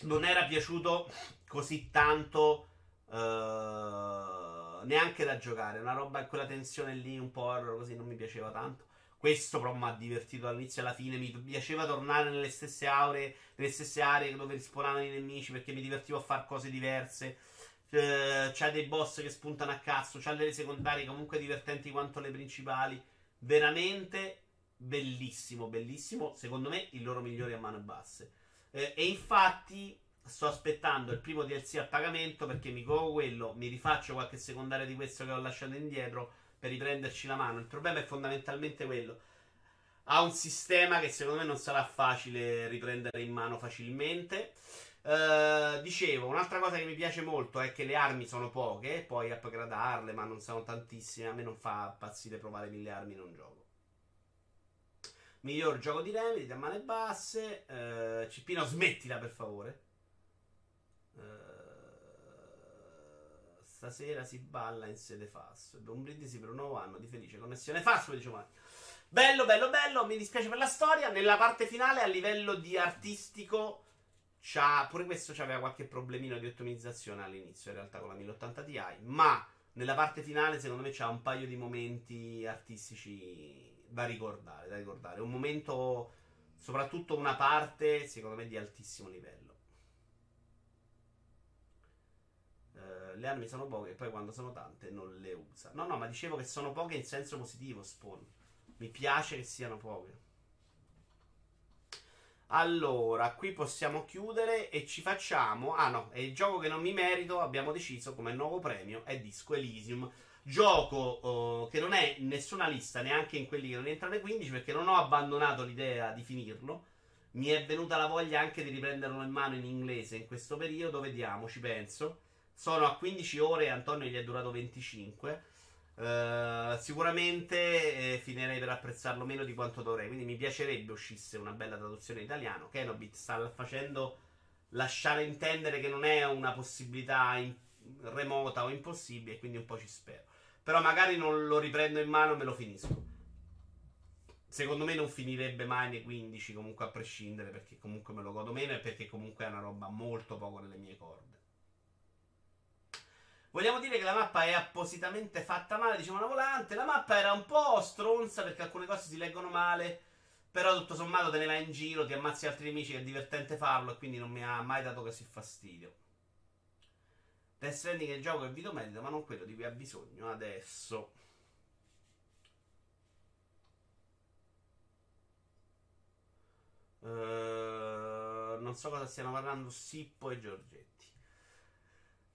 non era piaciuto così tanto uh, neanche da giocare. Una roba quella tensione lì, un po' horror così, non mi piaceva tanto. Questo però mi ha divertito dall'inizio alla fine. Mi piaceva tornare nelle stesse aree, nelle stesse aree dove rispawnavano i nemici perché mi divertivo a fare cose diverse. Uh, c'ha dei boss che spuntano a cazzo, c'ha delle secondarie comunque divertenti quanto le principali. Veramente bellissimo, bellissimo. Secondo me il loro migliore a mano basse. Eh, e infatti sto aspettando il primo DLC a pagamento perché mi covo quello, mi rifaccio qualche secondaria di questo che ho lasciato indietro per riprenderci la mano. Il problema è fondamentalmente quello. Ha un sistema che secondo me non sarà facile riprendere in mano facilmente. Uh, dicevo, un'altra cosa che mi piace molto è che le armi sono poche, puoi upgradarle, ma non sono tantissime. A me non fa impazzire provare mille armi in un gioco. Miglior gioco di Remedy, a mani basse. Uh, Cipino, smettila per favore. Uh, stasera si balla in sede FAS. Un brindisi per un nuovo anno di felice connessione FAS. Dice Bello, bello, bello. Mi dispiace per la storia. Nella parte finale, a livello di artistico, pure questo aveva qualche problemino di ottimizzazione all'inizio, in realtà, con la 1080 Ti. Ma nella parte finale, secondo me, c'ha un paio di momenti artistici da ricordare, da ricordare. Un momento, soprattutto una parte, secondo me, di altissimo livello. Uh, le armi sono poche e poi quando sono tante non le usa. No, no, ma dicevo che sono poche in senso positivo, Spawn. Mi piace che siano poche. Allora, qui possiamo chiudere e ci facciamo. Ah no, è il gioco che non mi merito. Abbiamo deciso come nuovo premio è Disco Elysium. Gioco uh, che non è in nessuna lista, neanche in quelli che non entrano nei 15, perché non ho abbandonato l'idea di finirlo. Mi è venuta la voglia anche di riprenderlo in mano in inglese in questo periodo. Vediamo, ci penso. Sono a 15 ore e Antonio gli è durato 25. Uh, eh, sicuramente eh, finirei per apprezzarlo meno di quanto dovrei. Quindi mi piacerebbe uscisse una bella traduzione in italiano. Kenobit sta facendo lasciare intendere che non è una possibilità in- remota o impossibile, quindi un po' ci spero. Però magari non lo riprendo in mano e me lo finisco. Secondo me non finirebbe mai nei 15, comunque a prescindere, perché comunque me lo godo meno e perché comunque è una roba molto poco nelle mie corde. Vogliamo dire che la mappa è appositamente fatta male, diciamo una volante. La mappa era un po' stronza perché alcune cose si leggono male. Però tutto sommato te ne vai in giro, ti ammazzi altri nemici, che è divertente farlo e quindi non mi ha mai dato così fastidio. Death Stranding è il gioco che Vito merita, ma non quello di cui ha bisogno adesso. Uh, non so cosa stiano parlando Sippo e Giorgetti.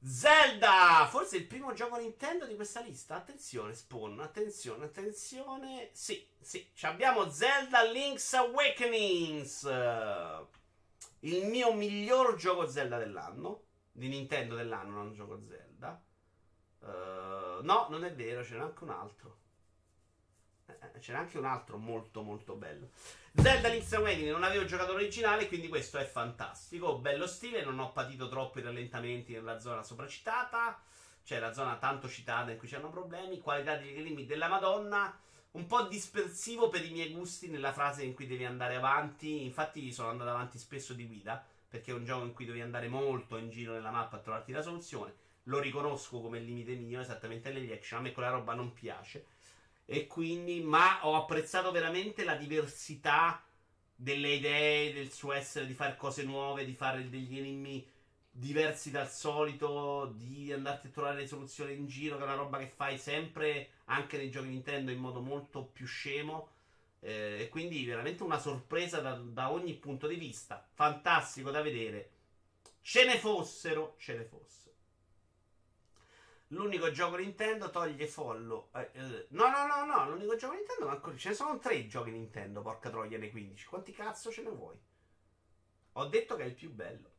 Zelda! Forse il primo gioco Nintendo di questa lista. Attenzione, Spawn. Attenzione, attenzione. Sì, sì. Abbiamo Zelda Link's Awakenings. Il mio miglior gioco Zelda dell'anno di Nintendo dell'anno, non gioco Zelda. Uh, no, non è vero, ce n'è anche un altro. Eh, c'era anche un altro molto molto bello. Zelda Link's Awakening non avevo giocato l'originale, quindi questo è fantastico. Bello stile, non ho patito troppo i rallentamenti nella zona sopracitata. Cioè la zona tanto citata in cui c'erano problemi. Qualità degli limiti della Madonna. Un po' dispersivo per i miei gusti nella fase in cui devi andare avanti. Infatti sono andato avanti spesso di guida perché è un gioco in cui devi andare molto in giro nella mappa a trovarti la soluzione. Lo riconosco come limite mio, esattamente negli action. A me quella roba non piace. E quindi, ma ho apprezzato veramente la diversità delle idee, del suo essere di fare cose nuove, di fare degli enigmi diversi dal solito, di andarti a trovare le soluzioni in giro, che è una roba che fai sempre anche nei giochi Nintendo in modo molto più scemo. Eh, e quindi veramente una sorpresa da, da, ogni punto di vista. Fantastico da vedere. Ce ne fossero, ce ne fossero. L'unico gioco Nintendo toglie follow. Eh, eh, no, no, no, no. L'unico gioco Nintendo. Ancora, ce ne sono tre giochi Nintendo. Porca troia, nei 15. Quanti cazzo ce ne vuoi? Ho detto che è il più bello.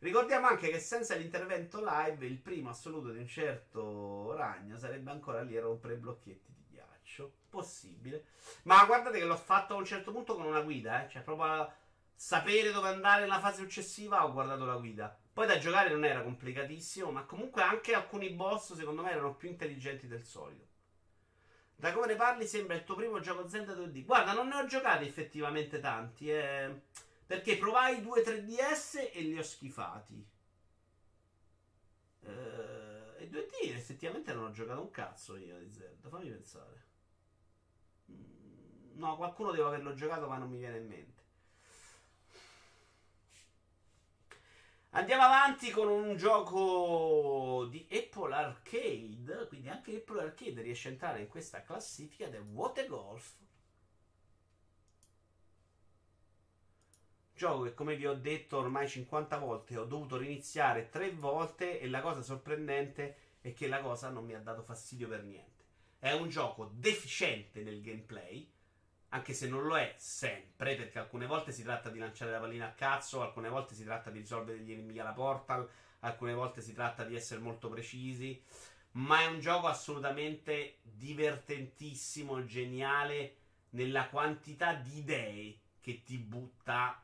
Ricordiamo anche che senza l'intervento live, il primo assoluto di un certo ragno sarebbe ancora lì a rompere i blocchetti ghiaccio. Possibile. Ma guardate che l'ho fatto a un certo punto con una guida, eh. Cioè, proprio a sapere dove andare nella fase successiva ho guardato la guida. Poi da giocare non era complicatissimo, ma comunque anche alcuni boss secondo me erano più intelligenti del solito. Da come ne parli sembra il tuo primo gioco Zelda 2D. Guarda, non ne ho giocati effettivamente tanti. Eh, perché provai 2 3DS e li ho schifati. Eh, e 2D effettivamente non ho giocato un cazzo io di Zelda. Fammi pensare. Mm, no, qualcuno deve averlo giocato ma non mi viene in mente. Andiamo avanti con un gioco di Apple Arcade, quindi anche Apple Arcade riesce a entrare in questa classifica del Water Golf. Gioco che come vi ho detto ormai 50 volte ho dovuto riniziare 3 volte e la cosa sorprendente è che la cosa non mi ha dato fastidio per niente. È un gioco deficiente nel gameplay, anche se non lo è sempre, perché alcune volte si tratta di lanciare la pallina a cazzo, alcune volte si tratta di risolvere degli enigmi alla portal, alcune volte si tratta di essere molto precisi, ma è un gioco assolutamente divertentissimo, geniale nella quantità di idee che ti butta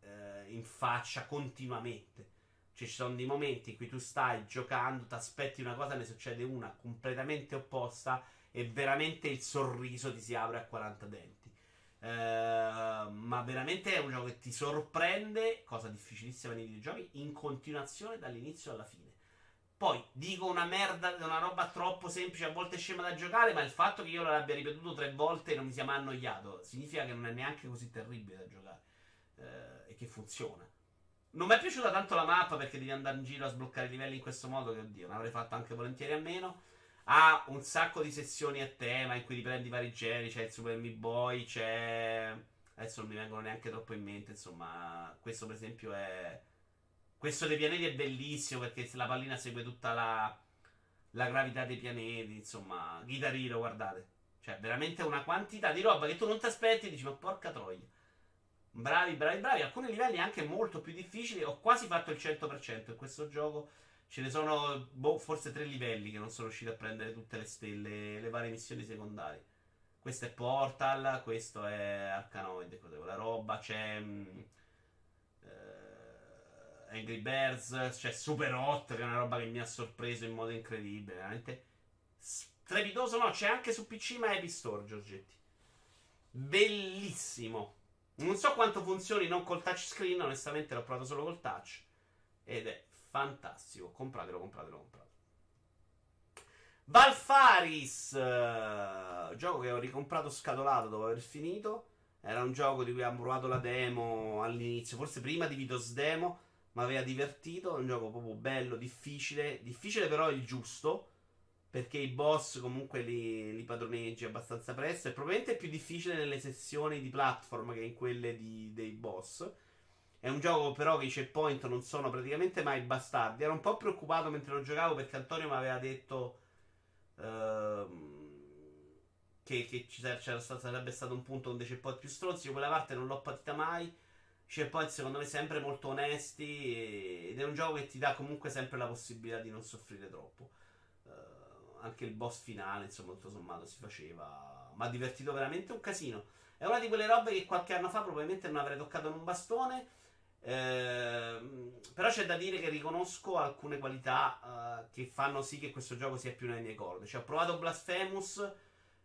eh, in faccia continuamente. Cioè, ci sono dei momenti in cui tu stai giocando, ti aspetti una cosa, ne succede una completamente opposta e veramente il sorriso ti si apre a 40 denti. Uh, ma veramente è un gioco che ti sorprende, cosa difficilissima nei videogiochi, in continuazione dall'inizio alla fine. Poi dico una merda, una roba troppo semplice, a volte scema da giocare, ma il fatto che io l'abbia ripetuto tre volte e non mi sia mai annoiato significa che non è neanche così terribile da giocare uh, e che funziona. Non mi è piaciuta tanto la mappa perché devi andare in giro a sbloccare i livelli in questo modo, che oddio, ne avrei fatto anche volentieri a meno ha un sacco di sessioni a tema in cui ti prendi vari generi. C'è il Super Meat Boy, c'è. Adesso non mi vengono neanche troppo in mente. Insomma, questo per esempio è. Questo dei pianeti è bellissimo perché la pallina segue tutta la, la gravità dei pianeti. Insomma, Guitarino, guardate. Cioè, veramente una quantità di roba che tu non ti aspetti e dici, ma porca troia. Bravi, bravi, bravi. Alcuni livelli anche molto più difficili. Ho quasi fatto il 100% in questo gioco. Ce ne sono boh, forse tre livelli che non sono riusciti a prendere tutte le stelle, le varie missioni secondarie. Questo è Portal, questo è Arcanoid, quella roba. C'è mh, uh, Angry Birds, c'è Super Hot, che è una roba che mi ha sorpreso in modo incredibile. Veramente strepitoso. No, c'è anche su PC ma Epic Store, Giorgetti. Bellissimo. Non so quanto funzioni non col touchscreen, onestamente l'ho provato solo col touch. Ed è fantastico. Compratelo, compratelo, compratelo. Valfaris, uh, gioco che ho ricomprato scatolato dopo aver finito. Era un gioco di cui abbiamo provato la demo all'inizio, forse prima di Vitos Demo, ma aveva divertito. È un gioco proprio bello, difficile. Difficile però il giusto, perché i boss comunque li, li padroneggi abbastanza presto. È probabilmente più difficile nelle sessioni di platform che in quelle di, dei boss è un gioco però che i checkpoint non sono praticamente mai bastardi. Ero un po' preoccupato mentre lo giocavo perché Antonio mi aveva detto uh, che, che c'era stato, sarebbe stato un punto con dei checkpoint più stronzi. Io quella parte non l'ho patita mai. I checkpoint secondo me sempre molto onesti ed è un gioco che ti dà comunque sempre la possibilità di non soffrire troppo. Uh, anche il boss finale, insomma, tutto sommato si faceva. Mi ha divertito veramente un casino. È una di quelle robe che qualche anno fa probabilmente non avrei toccato in un bastone. Ehm, però c'è da dire che riconosco alcune qualità uh, che fanno sì che questo gioco sia più nelle mie corde. Cioè, ho provato Blasphemous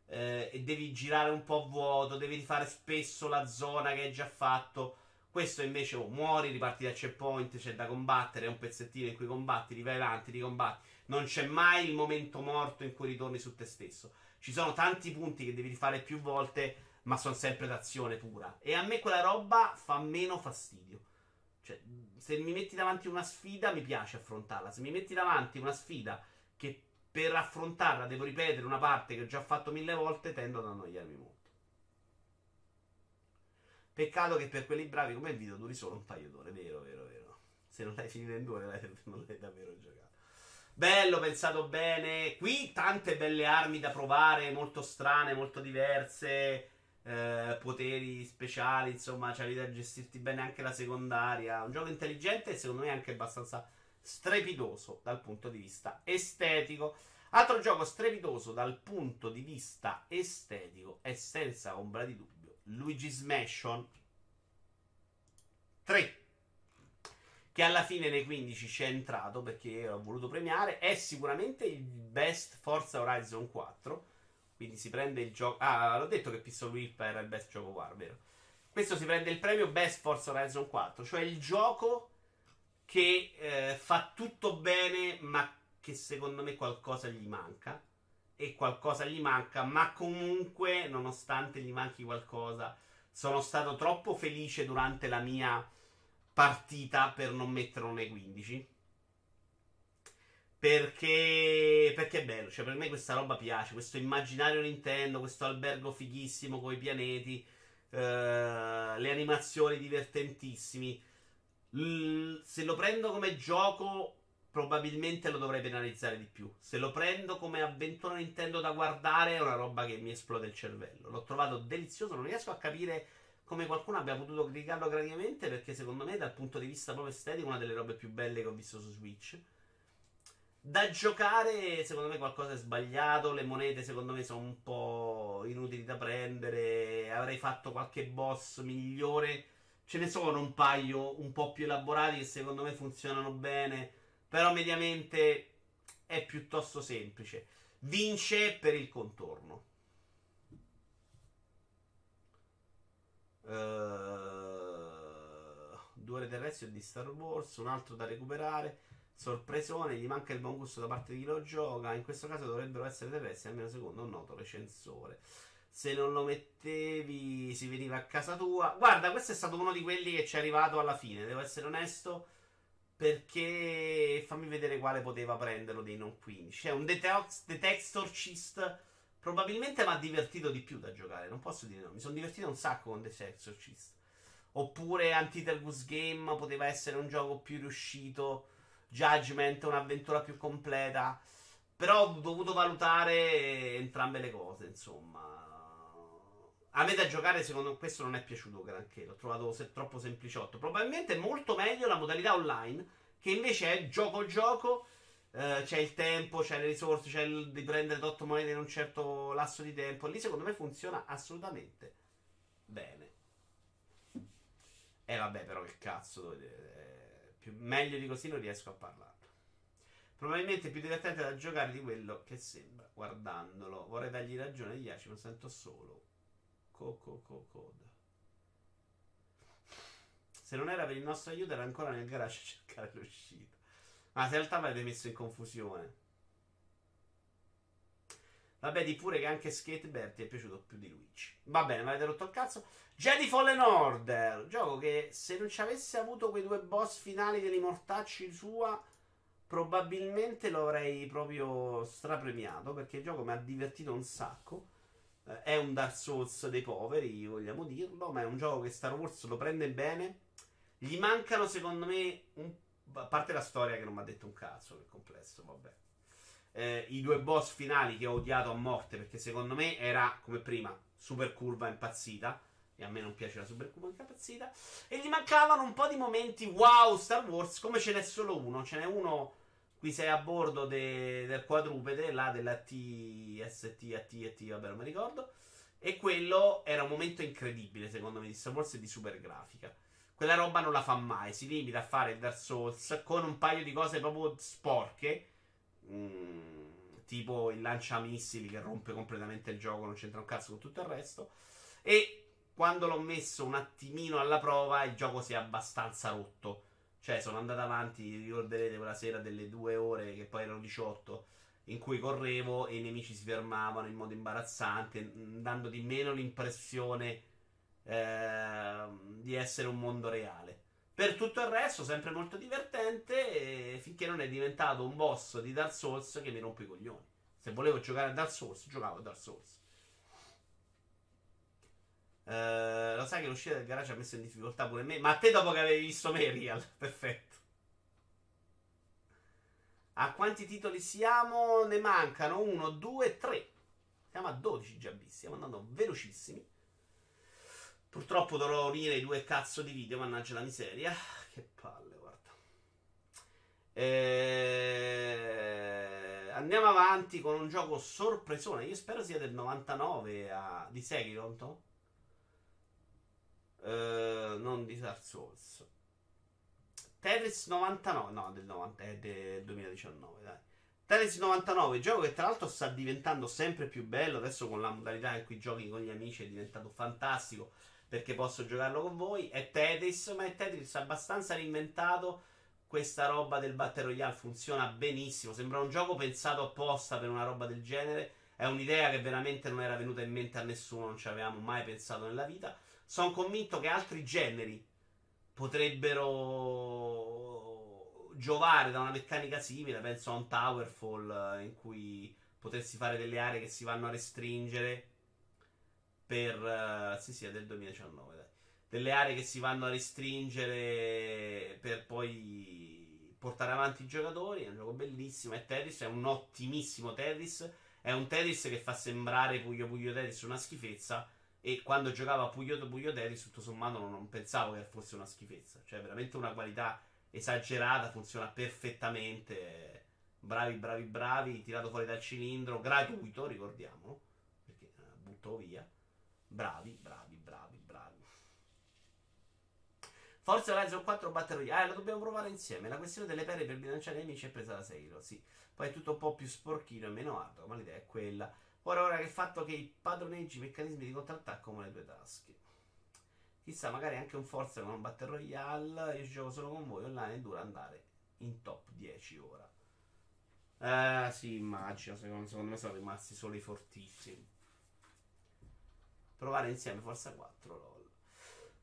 eh, e devi girare un po' vuoto, devi rifare spesso la zona che hai già fatto. Questo invece oh, muori, riparti da checkpoint, c'è da combattere, è un pezzettino in cui combatti, rivai avanti, ricombatti. Non c'è mai il momento morto in cui ritorni su te stesso. Ci sono tanti punti che devi rifare più volte, ma sono sempre d'azione pura. E a me quella roba fa meno fastidio. Cioè, se mi metti davanti una sfida, mi piace affrontarla. Se mi metti davanti una sfida che per affrontarla devo ripetere una parte che ho già fatto mille volte, tendo ad annoiarmi molto. Peccato che per quelli bravi come il video duri solo un paio d'ore, vero, vero, vero. Se non l'hai finito in due, non l'hai davvero giocato. Bello, pensato bene. Qui tante belle armi da provare, molto strane, molto diverse eh, poteri speciali, insomma, c'è da gestirti bene anche la secondaria. Un gioco intelligente e secondo me anche abbastanza strepidoso dal punto di vista estetico. Altro gioco strepitoso dal punto di vista estetico è senza ombra di dubbio Luigi's Mansion 3 che alla fine nei 15 ci è entrato perché ho voluto premiare è sicuramente il best Forza Horizon 4 Quindi si prende il gioco. Ah, l'ho detto che Pistol Whip era il best gioco war, vero? Questo si prende il premio Best Forza Horizon 4, cioè il gioco che eh, fa tutto bene, ma che secondo me qualcosa gli manca. E qualcosa gli manca, ma comunque, nonostante gli manchi qualcosa, sono stato troppo felice durante la mia partita per non metterlo nei 15. Perché, perché è bello, cioè per me questa roba piace, questo immaginario Nintendo, questo albergo fighissimo con i pianeti, eh, le animazioni divertentissimi. L- se lo prendo come gioco, probabilmente lo dovrei penalizzare di più. Se lo prendo come avventura Nintendo da guardare, è una roba che mi esplode il cervello. L'ho trovato delizioso, non riesco a capire come qualcuno abbia potuto criticarlo graticamente, perché secondo me, dal punto di vista proprio estetico, è una delle robe più belle che ho visto su Switch. Da giocare, secondo me qualcosa è sbagliato. Le monete, secondo me, sono un po' inutili da prendere. Avrei fatto qualche boss migliore. Ce ne sono un paio un po' più elaborati che secondo me funzionano bene. Però mediamente è piuttosto semplice. Vince per il contorno. Uh, due ore terrestri di Star Wars, un altro da recuperare. Sorpresone, gli manca il buon gusto da parte di chi lo gioca. In questo caso dovrebbero essere terrestri, almeno secondo un noto recensore. Se non lo mettevi, si veniva a casa tua. Guarda, questo è stato uno di quelli che ci è arrivato alla fine, devo essere onesto. Perché fammi vedere quale poteva prenderlo dei non 15. C'è un Detectorcist. Probabilmente mi ha divertito di più da giocare. Non posso dire no. Mi sono divertito un sacco con Detectorcist. Oppure Antitergus Game poteva essere un gioco più riuscito. Judgment, un'avventura più completa. Però ho dovuto valutare entrambe le cose, insomma. A me da giocare, secondo me, questo non è piaciuto granché. L'ho trovato se troppo sempliciotto. Probabilmente molto meglio la modalità online, che invece è gioco-gioco. Eh, c'è il tempo, c'è le risorse, c'è il di prendere 8 monete in un certo lasso di tempo. Lì, secondo me, funziona assolutamente bene. E eh, vabbè, però, che cazzo dovete più, meglio di così non riesco a parlare. Probabilmente più divertente da giocare di quello che sembra guardandolo. Vorrei dargli ragione agli Yachi, ma sento solo. Coco Code. Se non era per il nostro aiuto, era ancora nel garage a cercare l'uscita. Ma in realtà avete messo in confusione. Vabbè, di pure che anche Skatebird ti è piaciuto più di Luigi. Va bene, mi avete rotto il cazzo. Jedi Fallen Order. Gioco che se non ci avesse avuto quei due boss finali degli mortacci sua, probabilmente lo avrei proprio strapremiato. Perché il gioco mi ha divertito un sacco. Eh, è un Dark Souls dei poveri, vogliamo dirlo. Ma è un gioco che Star Wars lo prende bene. Gli mancano, secondo me, un... a parte la storia che non mi ha detto un cazzo, che complesso, vabbè eh, i due boss finali che ho odiato a morte perché secondo me era come prima super curva impazzita e a me non piace la super curva impazzita e gli mancavano un po' di momenti wow Star Wars come ce n'è solo uno ce n'è uno qui sei a bordo de, del quadrupede là della TST AT vabbè non mi ricordo e quello era un momento incredibile secondo me di Star Wars e di super grafica quella roba non la fa mai si limita a fare Dark Souls con un paio di cose proprio sporche Mm, tipo il lanciamissili che rompe completamente il gioco, non c'entra un cazzo con tutto il resto. E quando l'ho messo un attimino alla prova, il gioco si è abbastanza rotto. Cioè, sono andato avanti, ricorderete quella sera delle due ore, che poi erano 18, in cui correvo e i nemici si fermavano in modo imbarazzante, dandoti meno l'impressione eh, di essere un mondo reale. Per tutto il resto, sempre molto divertente. finché non è diventato un boss di Dark Souls che mi rompe i coglioni. Se volevo giocare a Dark Souls, giocavo a Dark Souls. Uh, lo sai che l'uscita del garage ha messo in difficoltà pure me. Ma a te dopo che avevi visto Marial, perfetto. A quanti titoli siamo? Ne mancano 1, 2, 3. Siamo a 12 già visti. Stiamo andando velocissimi. Purtroppo dovrò unire i due cazzo di video, mannaggia la miseria. Che palle, guarda. Eh, andiamo avanti con un gioco sorpresone. Io spero sia del 99 a... di Sekiro, eh, non di Dark Souls. Tetris 99, no, del 90, è del 2019, dai. Tetris 99, gioco che tra l'altro sta diventando sempre più bello. Adesso con la modalità in cui giochi con gli amici è diventato fantastico perché posso giocarlo con voi. È Tetris, ma è Tetris abbastanza reinventato. Questa roba del Battle Royale funziona benissimo. Sembra un gioco pensato apposta per una roba del genere. È un'idea che veramente non era venuta in mente a nessuno, non ci avevamo mai pensato nella vita. Sono convinto che altri generi potrebbero giovare da una meccanica simile. Penso a un Towerfall eh, in cui potresti fare delle aree che si vanno a restringere per... Uh, sì, sì, è del 2019, dai. Delle aree che si vanno a restringere per poi portare avanti i giocatori. È un gioco bellissimo. È Tetris, è un ottimissimo Tetris. È un Tetris che fa sembrare Puyo Puyo Tetris una schifezza. E quando giocavo a Puyo Puyo Tetris, tutto sommato, non, non pensavo che fosse una schifezza. Cioè, veramente una qualità esagerata. Funziona perfettamente. Bravi, bravi, bravi. Tirato fuori dal cilindro. Gratuito, ricordiamolo. Perché eh, butto via. Bravi, bravi, bravi, bravi. Forza Horizon 4 Battle Royale. Eh, lo dobbiamo provare insieme. La questione delle pere per bilanciare i nemici è presa da Seiro. Sì. Poi è tutto un po' più sporchino e meno alto. Ma l'idea è quella. Ora, ora che il fatto che i padroneggi i meccanismi di contrattacco come le due tasche. Chissà, magari anche un Forza con un Battle Royale. Io gioco solo con voi online e dura andare in top 10 ora. Eh, sì, immagino. Secondo, secondo me sono rimasti solo i fortissimi provare insieme Forza 4 LOL.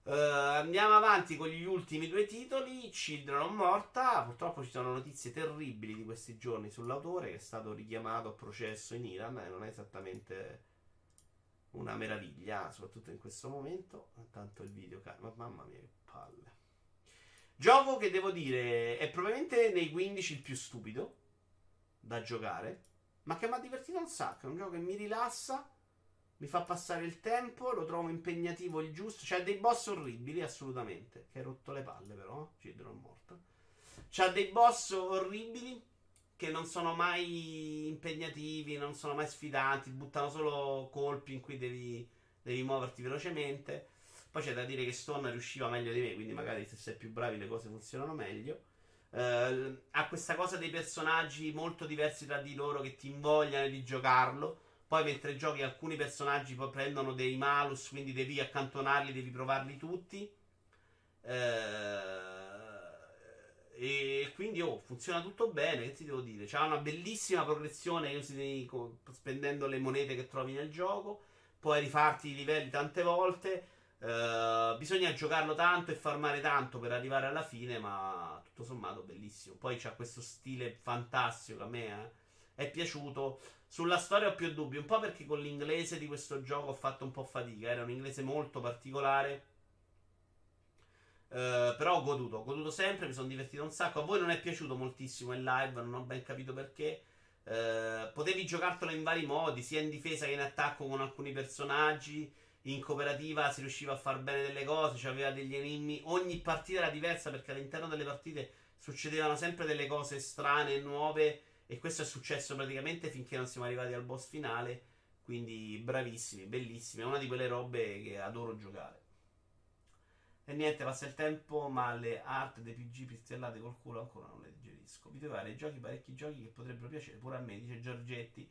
Uh, andiamo avanti con gli ultimi due titoli. Children of Morta. Purtroppo ci sono notizie terribili di questi giorni sull'autore che è stato richiamato a processo in Iran e non è esattamente una meraviglia, soprattutto in questo momento. Tanto il video, ma mamma mia, che palle. Gioco che devo dire è probabilmente nei 15 il più stupido da giocare, ma che mi ha divertito un sacco. È un gioco che mi rilassa mi fa passare il tempo, lo trovo impegnativo il giusto. C'ha dei boss orribili, assolutamente. Che hai rotto le palle, però. Cidron morto. C'ha dei boss orribili che non sono mai impegnativi, non sono mai sfidanti, buttano solo colpi in cui devi, devi muoverti velocemente. Poi c'è da dire che Stone riusciva meglio di me, quindi magari se sei più bravi le cose funzionano meglio. Uh, ha questa cosa dei personaggi molto diversi tra di loro che ti invogliano di giocarlo poi mentre giochi alcuni personaggi poi prendono dei malus, quindi devi accantonarli, devi provarli tutti. Eh, e quindi oh, funziona tutto bene, che ti devo dire? C'ha una bellissima progressione spendendo le monete che trovi nel gioco. Puoi rifarti i livelli tante volte. Uh, bisogna giocarlo tanto e farmare tanto per arrivare alla fine, ma tutto sommato bellissimo. Poi c'ha questo stile fantastico a me eh, è piaciuto. Sulla storia ho più dubbi, un po' perché con l'inglese di questo gioco ho fatto un po' fatica, era un inglese molto particolare. Uh, però ho goduto, ho goduto sempre, mi sono divertito un sacco. A voi non è piaciuto moltissimo in live, non ho ben capito perché. Uh, potevi giocartelo in vari modi, sia in difesa che in attacco con alcuni personaggi. In cooperativa si riusciva a far bene delle cose, c'aveva degli enigmi. Ogni partita era diversa perché all'interno delle partite succedevano sempre delle cose strane e nuove e questo è successo praticamente finché non siamo arrivati al boss finale. Quindi bravissimi, bellissimi. È una di quelle robe che adoro giocare. E niente, passa il tempo, ma le art dei PG pistellate col culo ancora non le digerisco. Vi devo fare giochi, parecchi giochi che potrebbero piacere pure a me, dice Giorgetti.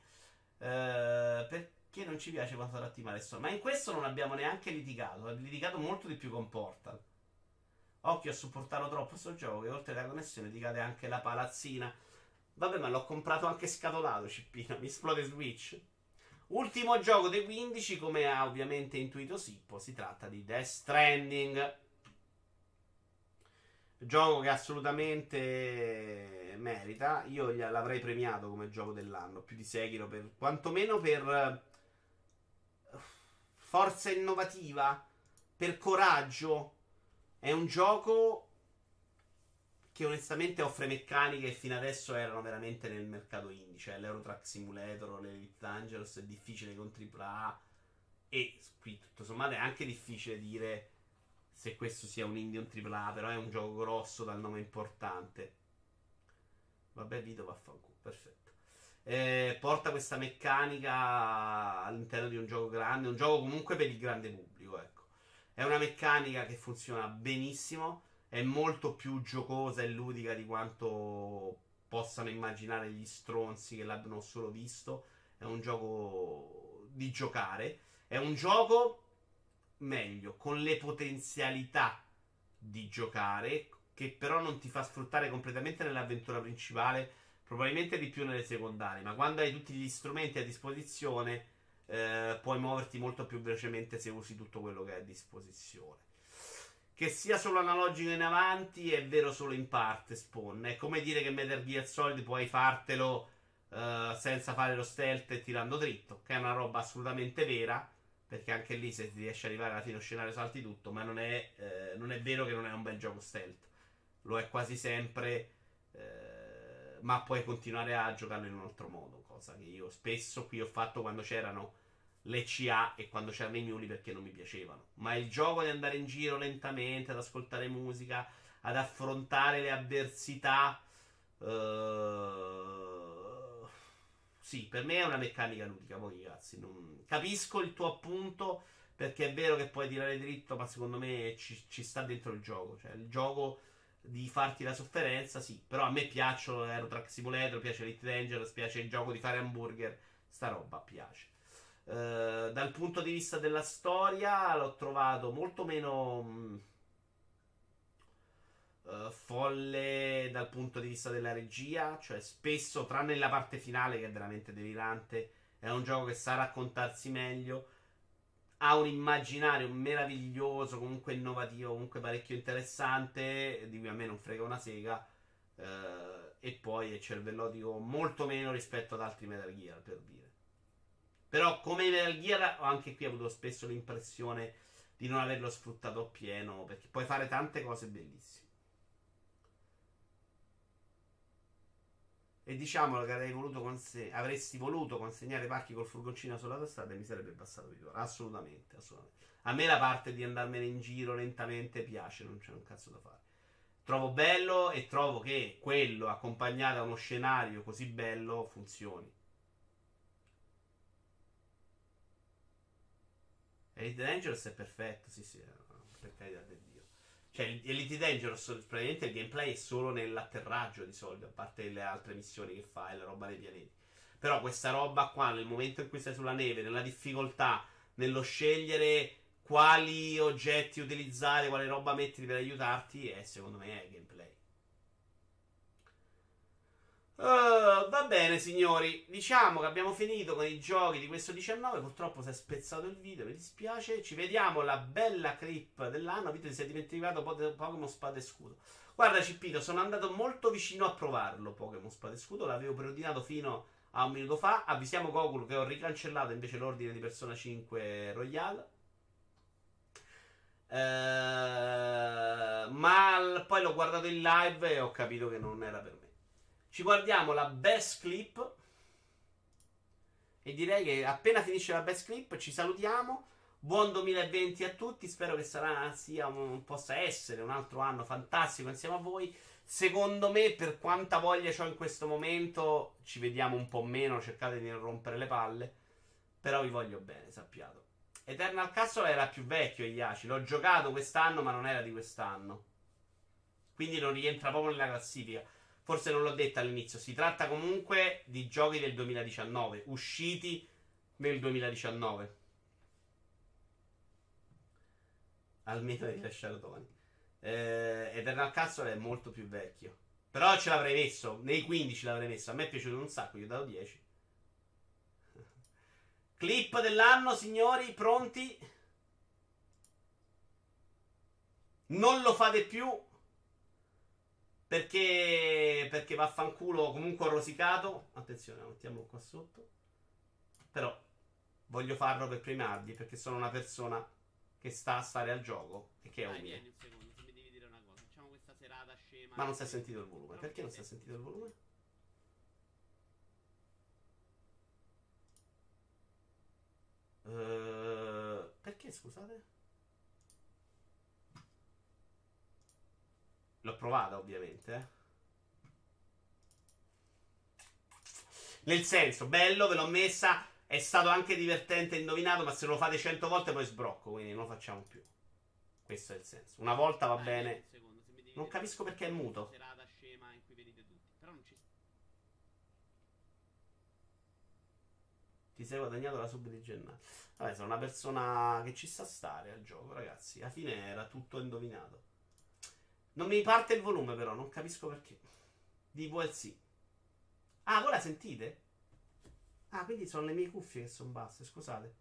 Uh, perché non ci piace quanto sarà Team adesso? Ma in questo non abbiamo neanche litigato. Abbiamo litigato molto di più con Portal. Occhio a supportarlo troppo questo gioco, che oltre alla connessione ti cade anche la palazzina. Vabbè, ma l'ho comprato anche scatolato, Cippino. Mi esplode Switch. Ultimo gioco dei 15, come ha ovviamente intuito Sippo, si tratta di Death Stranding. Gioco che assolutamente merita. Io l'avrei premiato come gioco dell'anno, più di Sekiro, per, quantomeno per forza innovativa, per coraggio. È un gioco che onestamente offre meccaniche che fino adesso erano veramente nel mercato indie, cioè l'Eurotrack Simulator, l'Elite Dangerous è difficile con AAA e qui tutto sommato è anche difficile dire se questo sia un indie o un AAA, però è un gioco grosso dal nome importante. Vabbè, Vito vaffanculo, perfetto. Eh, porta questa meccanica all'interno di un gioco grande, un gioco comunque per il grande pubblico, ecco. È una meccanica che funziona benissimo è molto più giocosa e ludica di quanto possano immaginare gli stronzi che l'abbiano solo visto. È un gioco di giocare. È un gioco meglio, con le potenzialità di giocare, che però non ti fa sfruttare completamente nell'avventura principale, probabilmente di più nelle secondarie. Ma quando hai tutti gli strumenti a disposizione, eh, puoi muoverti molto più velocemente se usi tutto quello che hai a disposizione. Che sia solo analogico in avanti è vero solo in parte, Spawn. È come dire che Metal Gear Solid puoi fartelo uh, senza fare lo stealth e tirando dritto, che è una roba assolutamente vera, perché anche lì se ti riesci ad arrivare alla fine dello scenario salti tutto, ma non è, eh, non è, vero che non è un bel gioco stealth. Lo è quasi sempre, eh, ma puoi continuare a giocarlo in un altro modo, cosa che io spesso qui ho fatto quando c'erano le CA e quando c'erano i muli perché non mi piacevano. Ma il gioco di andare in giro lentamente, ad ascoltare musica, ad affrontare le avversità. Uh, sì, per me è una meccanica ludica. Poi, ragazzi, non... capisco il tuo appunto. Perché è vero che puoi tirare dritto, ma secondo me ci, ci sta dentro il gioco. Cioè, il gioco di farti la sofferenza, sì. Però a me piacciono Aero Track Simulator, piace Elite Dangerous, piace il gioco di fare hamburger. Sta roba piace. Eh, dal punto di vista della storia l'ho trovato molto meno mh, uh, eh, folle dal punto di vista della regia, cioè spesso, tranne la parte finale che è veramente delirante, è un gioco che sa raccontarsi meglio. Ha un immaginario meraviglioso, comunque innovativo, comunque parecchio interessante, di cui a me non frega una sega. Uh, e poi è cervellotico molto meno rispetto ad altri Metal Gear, per dire. Però come Metal Gear ho anche qui avuto spesso l'impressione di non averlo sfruttato appieno, perché puoi fare tante cose bellissime. E diciamolo che voluto conse- avresti voluto consegnare pacchi col furgoncino sulla strada e mi sarebbe passato di ora. Assolutamente, assolutamente. A me la parte di andarmene in giro lentamente piace, non c'è un cazzo da fare. Trovo bello e trovo che quello accompagnato a uno scenario così bello funzioni. Elite Dangerous è perfetto, sì, sì, per carità del Dio. Cioè, Elite Dangerous, praticamente il gameplay è solo nell'atterraggio di solito, a parte le altre missioni che fai, la roba dei pianeti. Però questa roba qua, nel momento in cui sei sulla neve, nella difficoltà, nello scegliere quali oggetti utilizzare, quale roba mettere per aiutarti, è secondo me è gameplay. Uh, va bene, signori. Diciamo che abbiamo finito con i giochi di questo 19. Purtroppo si è spezzato il video. Mi dispiace. Ci vediamo la bella clip dell'anno. Vito, ti sei dimenticato Pokémon Spada e Scudo. Guarda, Cippito, sono andato molto vicino a provarlo. Pokémon Spada e Scudo. L'avevo preordinato fino a un minuto fa. Avvisiamo Gokul che ho ricancellato invece l'ordine di Persona 5 Royale. Uh, ma poi l'ho guardato in live e ho capito che non era per me. Ci guardiamo la best clip. E direi che appena finisce la best clip ci salutiamo. Buon 2020 a tutti. Spero che sarà, sia un, possa essere un altro anno fantastico insieme a voi. Secondo me, per quanta voglia ho in questo momento, ci vediamo un po' meno. Cercate di non rompere le palle. Però vi voglio bene, sappiate. Eternal Castle era più vecchio, Iaci. L'ho giocato quest'anno, ma non era di quest'anno. Quindi non rientra proprio nella classifica. Forse non l'ho detto all'inizio, si tratta comunque di giochi del 2019, usciti nel 2019. Almeno di lasciare Tony. Eh, Eternal Castle è molto più vecchio. Però ce l'avrei messo, nei 15 l'avrei messo. A me è piaciuto un sacco, gli ho dato 10. Clip dell'anno, signori, pronti? Non lo fate più perché, perché vaffanculo comunque ho rosicato. Attenzione, mettiamolo qua sotto. Però voglio farlo per primardi perché sono una persona che sta a stare al gioco e che è umile. Un secondo, se mi devi dire una cosa. Facciamo questa serata scema. Ma non si è sentito il volume. Perché non si è sentito il volume? Uh, perché scusate? L'ho provata, ovviamente. Nel senso, bello, ve l'ho messa. È stato anche divertente indovinato, ma se lo fate cento volte poi sbrocco, quindi non lo facciamo più. Questo è il senso. Una volta va bene. Non capisco perché è muto. ti sei guadagnato la sub di gennaio. Vabbè, sono una persona che ci sa stare al gioco, ragazzi. Alla fine era tutto indovinato. Non mi parte il volume, però, non capisco perché. Di VLC. Ah, voi la sentite? Ah, quindi sono le mie cuffie che sono basse, scusate.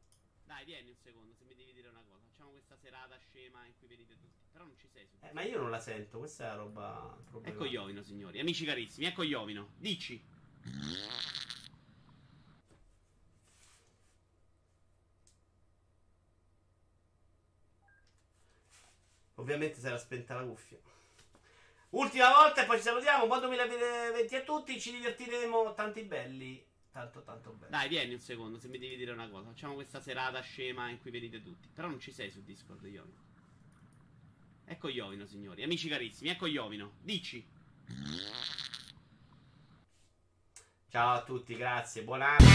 Dai, vieni un secondo, se mi devi dire una cosa. Facciamo questa serata scema in cui vedete tutti. Però non ci sei. Eh, ma io non la sento, questa è la roba. Ecco Iovino, signori. Amici carissimi, ecco Iovino. Dici. Ovviamente si era spenta la cuffia. Ultima volta e poi ci salutiamo. Buon 2020 a tutti. Ci divertiremo. Tanti belli. Tanto, tanto belli. Dai, vieni un secondo, se mi devi dire una cosa. Facciamo questa serata scema in cui vedete tutti. Però non ci sei su Discord, Iovino. Ecco Iovino, signori. Amici carissimi, ecco Iovino. Dici. Ciao a tutti, grazie. Buon anno.